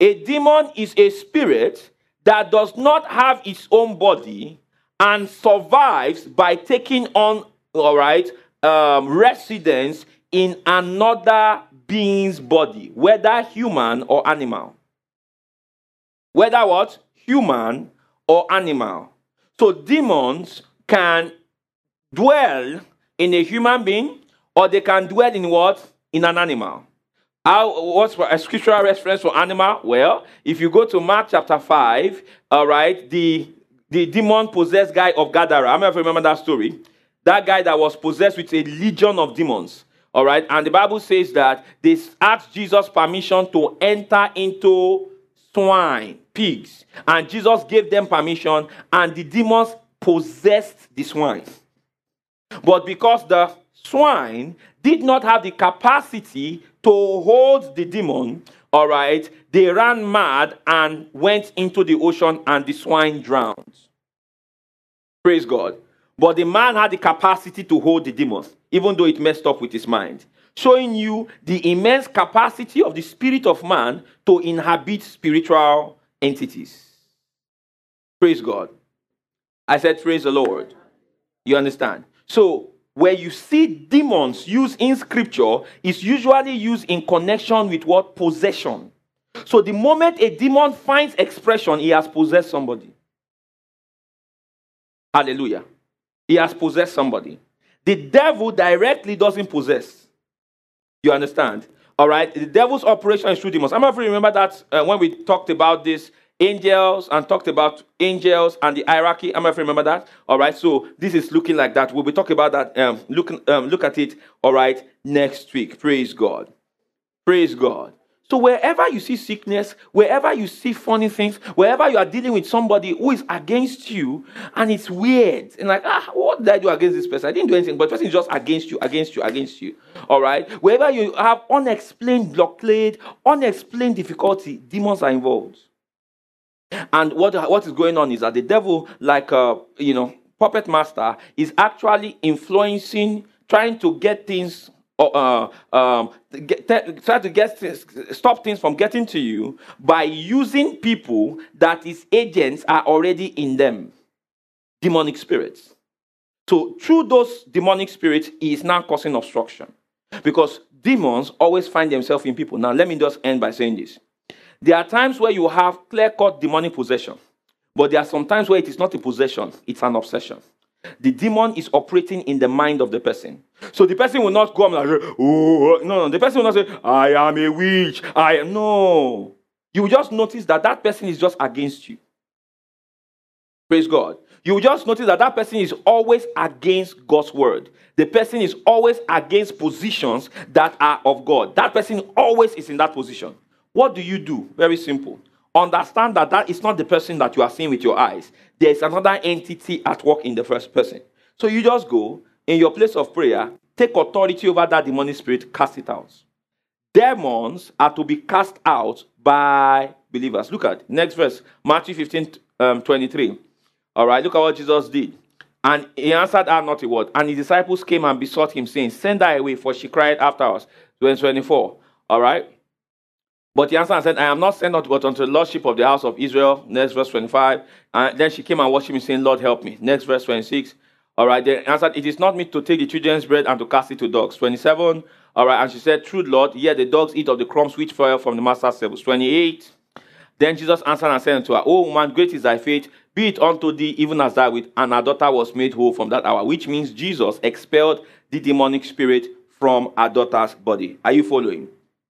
A demon is a spirit that does not have its own body and survives by taking on, all right, um, residence in another being's body, whether human or animal. Whether what? Human or animal. So demons can dwell in a human being or they can dwell in what? In an animal. How, what's a scriptural reference for animal? Well, if you go to Mark chapter 5, all right, the, the demon possessed guy of Gadara, I don't remember that story. That guy that was possessed with a legion of demons. All right, and the Bible says that they asked Jesus permission to enter into swine, pigs, and Jesus gave them permission, and the demons possessed the swine. But because the swine did not have the capacity to hold the demon, all right, they ran mad and went into the ocean, and the swine drowned. Praise God. But the man had the capacity to hold the demon, even though it messed up with his mind, showing you the immense capacity of the spirit of man to inhabit spiritual entities. Praise God. I said, Praise the Lord. You understand? So, where you see demons used in scripture is usually used in connection with what? Possession. So, the moment a demon finds expression, he has possessed somebody. Hallelujah. He has possessed somebody. The devil directly doesn't possess. You understand? All right. The devil's operation is through demons. I'm afraid you remember that uh, when we talked about this angels and talked about angels and the hierarchy. I'm if remember that. All right. So this is looking like that. We'll be talking about that. Um, look, um, look at it. All right. Next week. Praise God. Praise God. So wherever you see sickness, wherever you see funny things, wherever you are dealing with somebody who is against you, and it's weird, and like, ah, what did I do against this person? I didn't do anything, but person is just against you, against you, against you. All right. Wherever you have unexplained blockade, unexplained difficulty, demons are involved. And what, what is going on is that the devil, like a uh, you know, puppet master, is actually influencing, trying to get things uh, um, get, try to get stop things from getting to you by using people that his agents are already in them, demonic spirits. So through those demonic spirits, he is now causing obstruction because demons always find themselves in people. Now let me just end by saying this: There are times where you have clear cut demonic possession, but there are some times where it is not a possession, it's an obsession. The demon is operating in the mind of the person. So the person will not go and like, oh, no, no. The person will not say, I am a witch. I am. No. You will just notice that that person is just against you. Praise God. You will just notice that that person is always against God's word. The person is always against positions that are of God. That person always is in that position. What do you do? Very simple. Understand that that is not the person that you are seeing with your eyes. There is another entity at work in the first person. So you just go in your place of prayer, take authority over that demonic spirit, cast it out. Demons are to be cast out by believers. Look at next verse, Matthew 15 um, 23. All right, look at what Jesus did. And he answered her not a word. And his disciples came and besought him, saying, Send her away, for she cried after us. Verse 24. All right. But he answered and said, I am not sent out but unto the lordship of the house of Israel. Next verse 25. And then she came and worshipped me, saying, Lord, help me. Next verse 26. All right. Then answered, It is not me to take the children's bread and to cast it to dogs. 27. All right. And she said, True Lord, yet the dogs eat of the crumbs which fell from the master's table. 28. Then Jesus answered and said unto her, O woman, great is thy faith. Be it unto thee even as thou wilt. And her daughter was made whole from that hour, which means Jesus expelled the demonic spirit from her daughter's body. Are you following?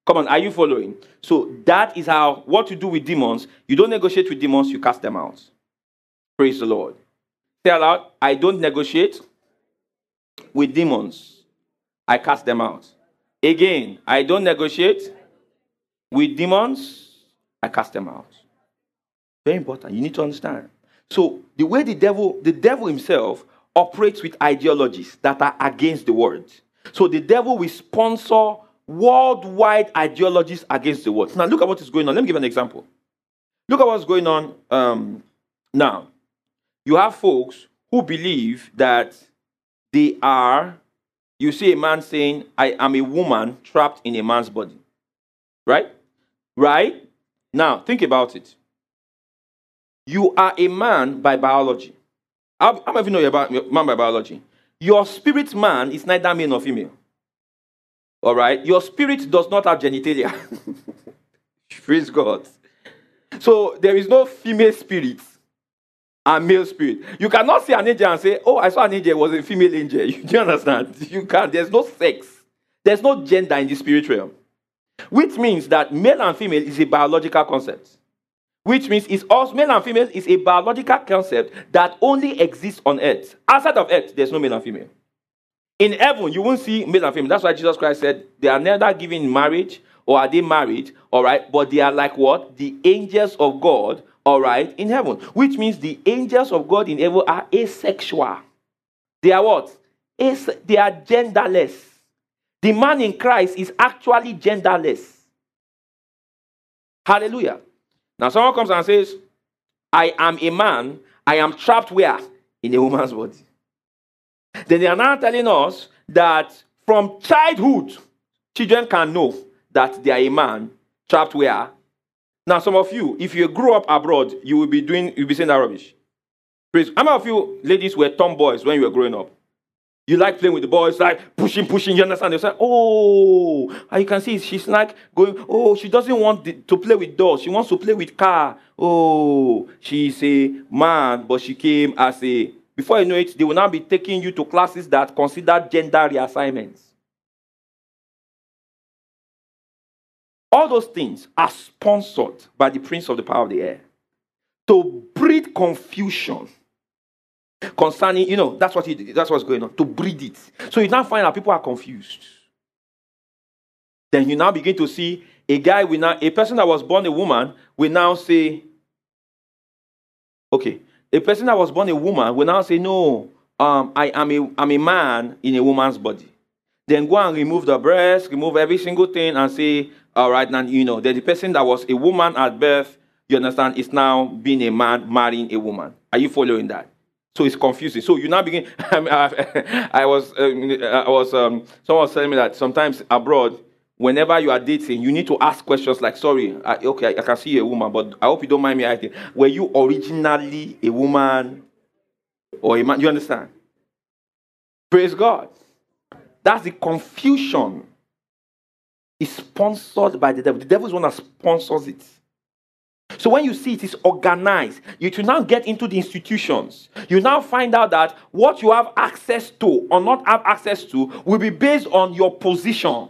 Come on, are you following? So that is how what to do with demons. You don't negotiate with demons, you cast them out. Praise the Lord. Say aloud, I don't negotiate with demons. I cast them out. Again, I don't negotiate with demons. I cast them out. Very important. You need to understand. So the way the devil, the devil himself operates with ideologies that are against the word. So the devil will sponsor worldwide ideologies against the world. Now, look at what is going on. Let me give an example. Look at what's going on um, now. You have folks who believe that they are, you see a man saying, I am a woman trapped in a man's body. Right? Right? Now, think about it. You are a man by biology. How, how many of you know you're a man by biology? Your spirit man is neither male nor female. All right? Your spirit does not have genitalia. Praise God. So there is no female spirit and male spirit. You cannot see an angel and say, Oh, I saw an angel, it was a female angel. Do you understand? You can't. There's no sex, there's no gender in the spirit realm. Which means that male and female is a biological concept. Which means it's also male and female is a biological concept that only exists on earth. Outside of earth, there's no male and female. In heaven, you won't see male and female. That's why Jesus Christ said they are neither given in marriage or are they married, all right? But they are like what? The angels of God, all right, in heaven. Which means the angels of God in heaven are asexual. They are what? As- they are genderless. The man in Christ is actually genderless. Hallelujah. Now, someone comes and says, I am a man, I am trapped where? In a woman's body. Then they are now telling us that from childhood, children can know that they are a man trapped where. Now, some of you, if you grew up abroad, you will be doing, you'll be saying that rubbish. How many of you ladies were tomboys when you were growing up? You like playing with the boys, like pushing, pushing. You understand? They say, "Oh, and you can see she's like going. Oh, she doesn't want the, to play with dolls. She wants to play with car. Oh, she's a man, but she came as a before you know it, they will now be taking you to classes that consider gender reassignments. All those things are sponsored by the prince of the power of the air to breed confusion concerning, you know, that's what he, that's what's going on, to breed it. So you now find out people are confused. Then you now begin to see a guy will now, a person that was born a woman will now say, okay, a person that was born a woman will now say, No, um, I am a, I'm a man in a woman's body. Then go and remove the breast, remove every single thing, and say, All right, now, you know, that the person that was a woman at birth, you understand, is now being a man marrying a woman. Are you following that? So it's confusing. So you now begin. I was, um, I was, um, someone was telling me that sometimes abroad, whenever you are dating, you need to ask questions like, sorry, I, okay, I, I can see a woman, but I hope you don't mind me asking, were you originally a woman or a man? You understand? Praise God. That's the confusion. It's sponsored by the devil. The devil is one that sponsors it. So when you see it is organized, you to now get into the institutions. You now find out that what you have access to or not have access to will be based on your position.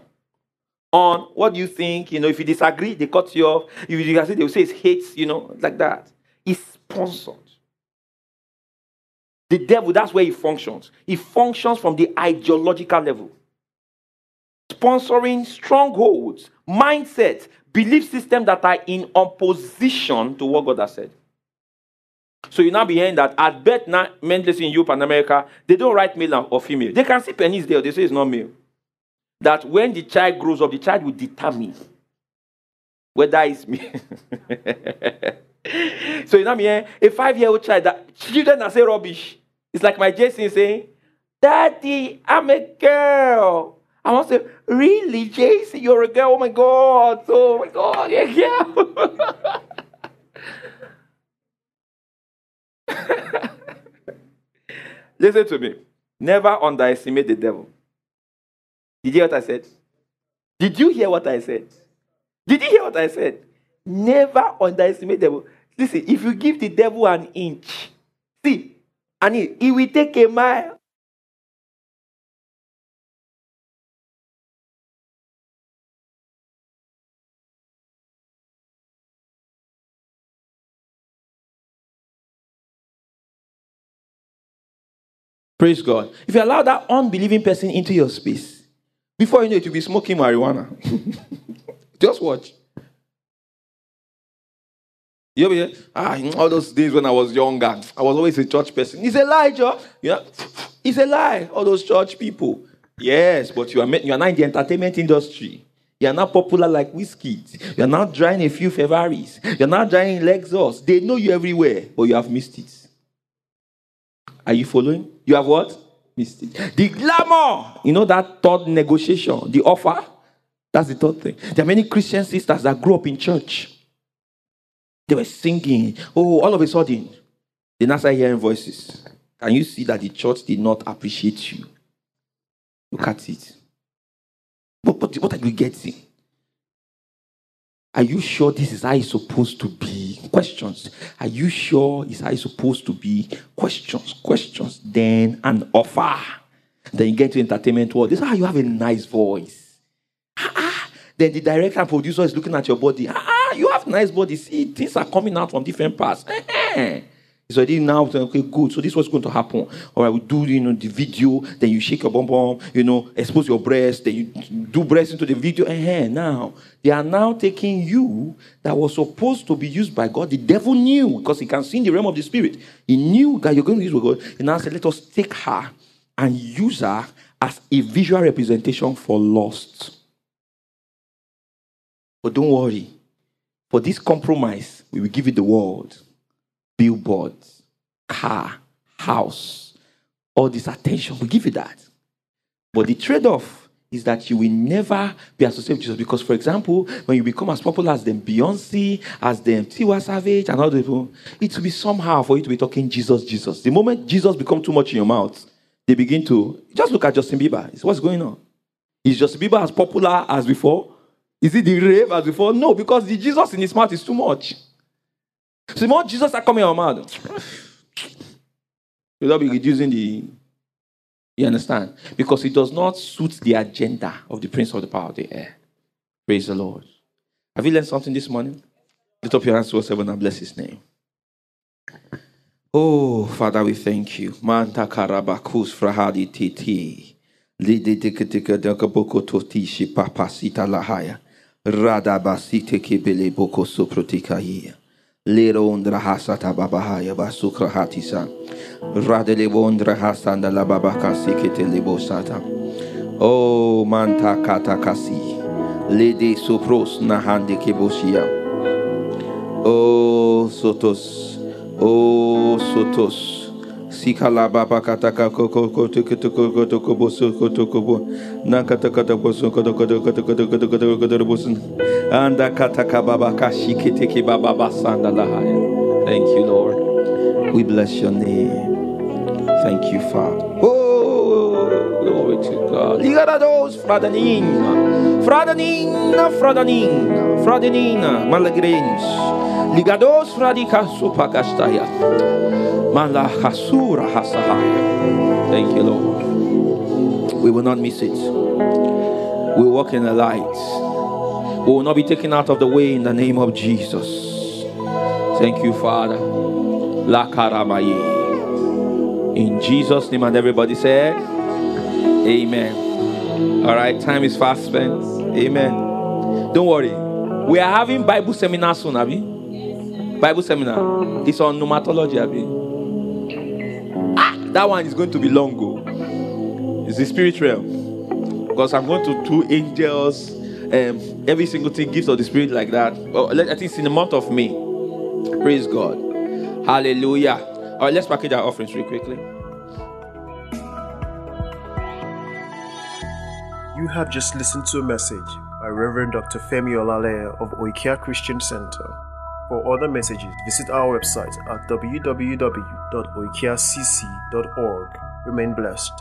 On what do you think? You know, if you disagree, they cut you off. If you disagree, they will say it's hate, you know, like that. It's sponsored. The devil, that's where he functions. He functions from the ideological level. Sponsoring strongholds, mindset, belief systems that are in opposition to what God has said. So you now be hearing that at birth now, men in Europe and America, they don't write male or female. They can see penis there, they say it's not male. That when the child grows up, the child will determine whether it's me. so you know me, eh? a five-year-old child that children are say rubbish. It's like my Jason saying, Daddy, I'm a girl. I want to say, really, Jason, you're a girl? Oh my God. Oh my God, a girl. Listen to me. Never underestimate the devil. Did you hear what I said? Did you hear what I said? Did you hear what I said? Never underestimate the devil. Listen, if you give the devil an inch, see, and he, he will take a mile. Praise God. If you allow that unbelieving person into your space, before you know it, you'll be smoking marijuana. Just watch. You hear? Ah, in all those days when I was younger, I was always a church person. It's a lie, Joe. Yeah, it's a lie. All those church people. Yes, but you are you are not in the entertainment industry. You are not popular like Wizkid. You are not driving a few Ferraris. You are not driving Lexus. They know you everywhere, but you have missed it. Are you following? You have what? It. The glamour. You know that third negotiation, the offer. That's the third thing. There are many Christian sisters that grew up in church. They were singing. Oh, all of a sudden, they now start hearing voices. Can you see that the church did not appreciate you? Look at it. But, but what are you getting? Are you sure this is how it's supposed to be? Questions. Are you sure it's how it's supposed to be? Questions, questions. Then an offer. Then you get to entertainment world. This is how you have a nice voice. Ah, ah. Then the director and producer is looking at your body. Ah, ah, you have nice body. See, things are coming out from different parts. It's already now, okay, good. So this was going to happen. All right, we do, you know, the video, then you shake your bum bum, you know, expose your breast, then you do breast into the video. And hey, now, they are now taking you that was supposed to be used by God. The devil knew, because he can see in the realm of the spirit. He knew that you're going to use with God. And now said, let us take her and use her as a visual representation for lust. But don't worry. For this compromise, we will give you the world billboards, car, house, all this attention. We give you that. But the trade off is that you will never be associated with Jesus. Because, for example, when you become as popular as them Beyonce, as them Tiwa Savage, and all people, it will be somehow for you to be talking Jesus, Jesus. The moment Jesus becomes too much in your mouth, they begin to just look at Justin Bieber. It's what's going on. Is Justin Bieber as popular as before? Is it the rave as before? No, because the Jesus in his mouth is too much. So the more Jesus are coming out mouth, you'll be reducing the. You understand? Because it does not suit the agenda of the prince of the power of the air. Praise the Lord. Have you learned something this morning? Lift up your hands to us, heaven, and bless his name. Oh, Father, we thank you. Manta karabakus frahadi titi. Radabasite kibele boko soprotikaya. Lerondra hasata babahaya basukra hatisa. Radele bondra hasanda la babaka sikete lebosata. Oh manta kata kasi. Lede sopros nahande kebosia. Oh sotos. Oh sotos. Sikala baba kata kako koko kata bosu anda kata kababa kashi kete ki baba basanda lahaya. Thank you, Lord. We bless your name. Thank you, Father. Oh, glory to God. Thank you, Lord. We will not miss it. We will walk in the light. We will not be taken out of the way in the name of Jesus. Thank you, Father. In Jesus' name, and everybody said, Amen. All right, time is fast spent. Amen. Don't worry. We are having Bible seminar soon, Abby. Bible seminar. It's on pneumatology, Abby. That one is going to be long. Go. It's the spirit realm. Because I'm going to two angels, um, every single thing, gifts of the spirit like that. Well, I think it's in the month of May. Praise God. Hallelujah. All right, let's package our offerings real quickly. You have just listened to a message by Reverend Dr. Femi Olale of Oikea Christian Center. For other messages, visit our website at www.oikeacc.org. Remain blessed.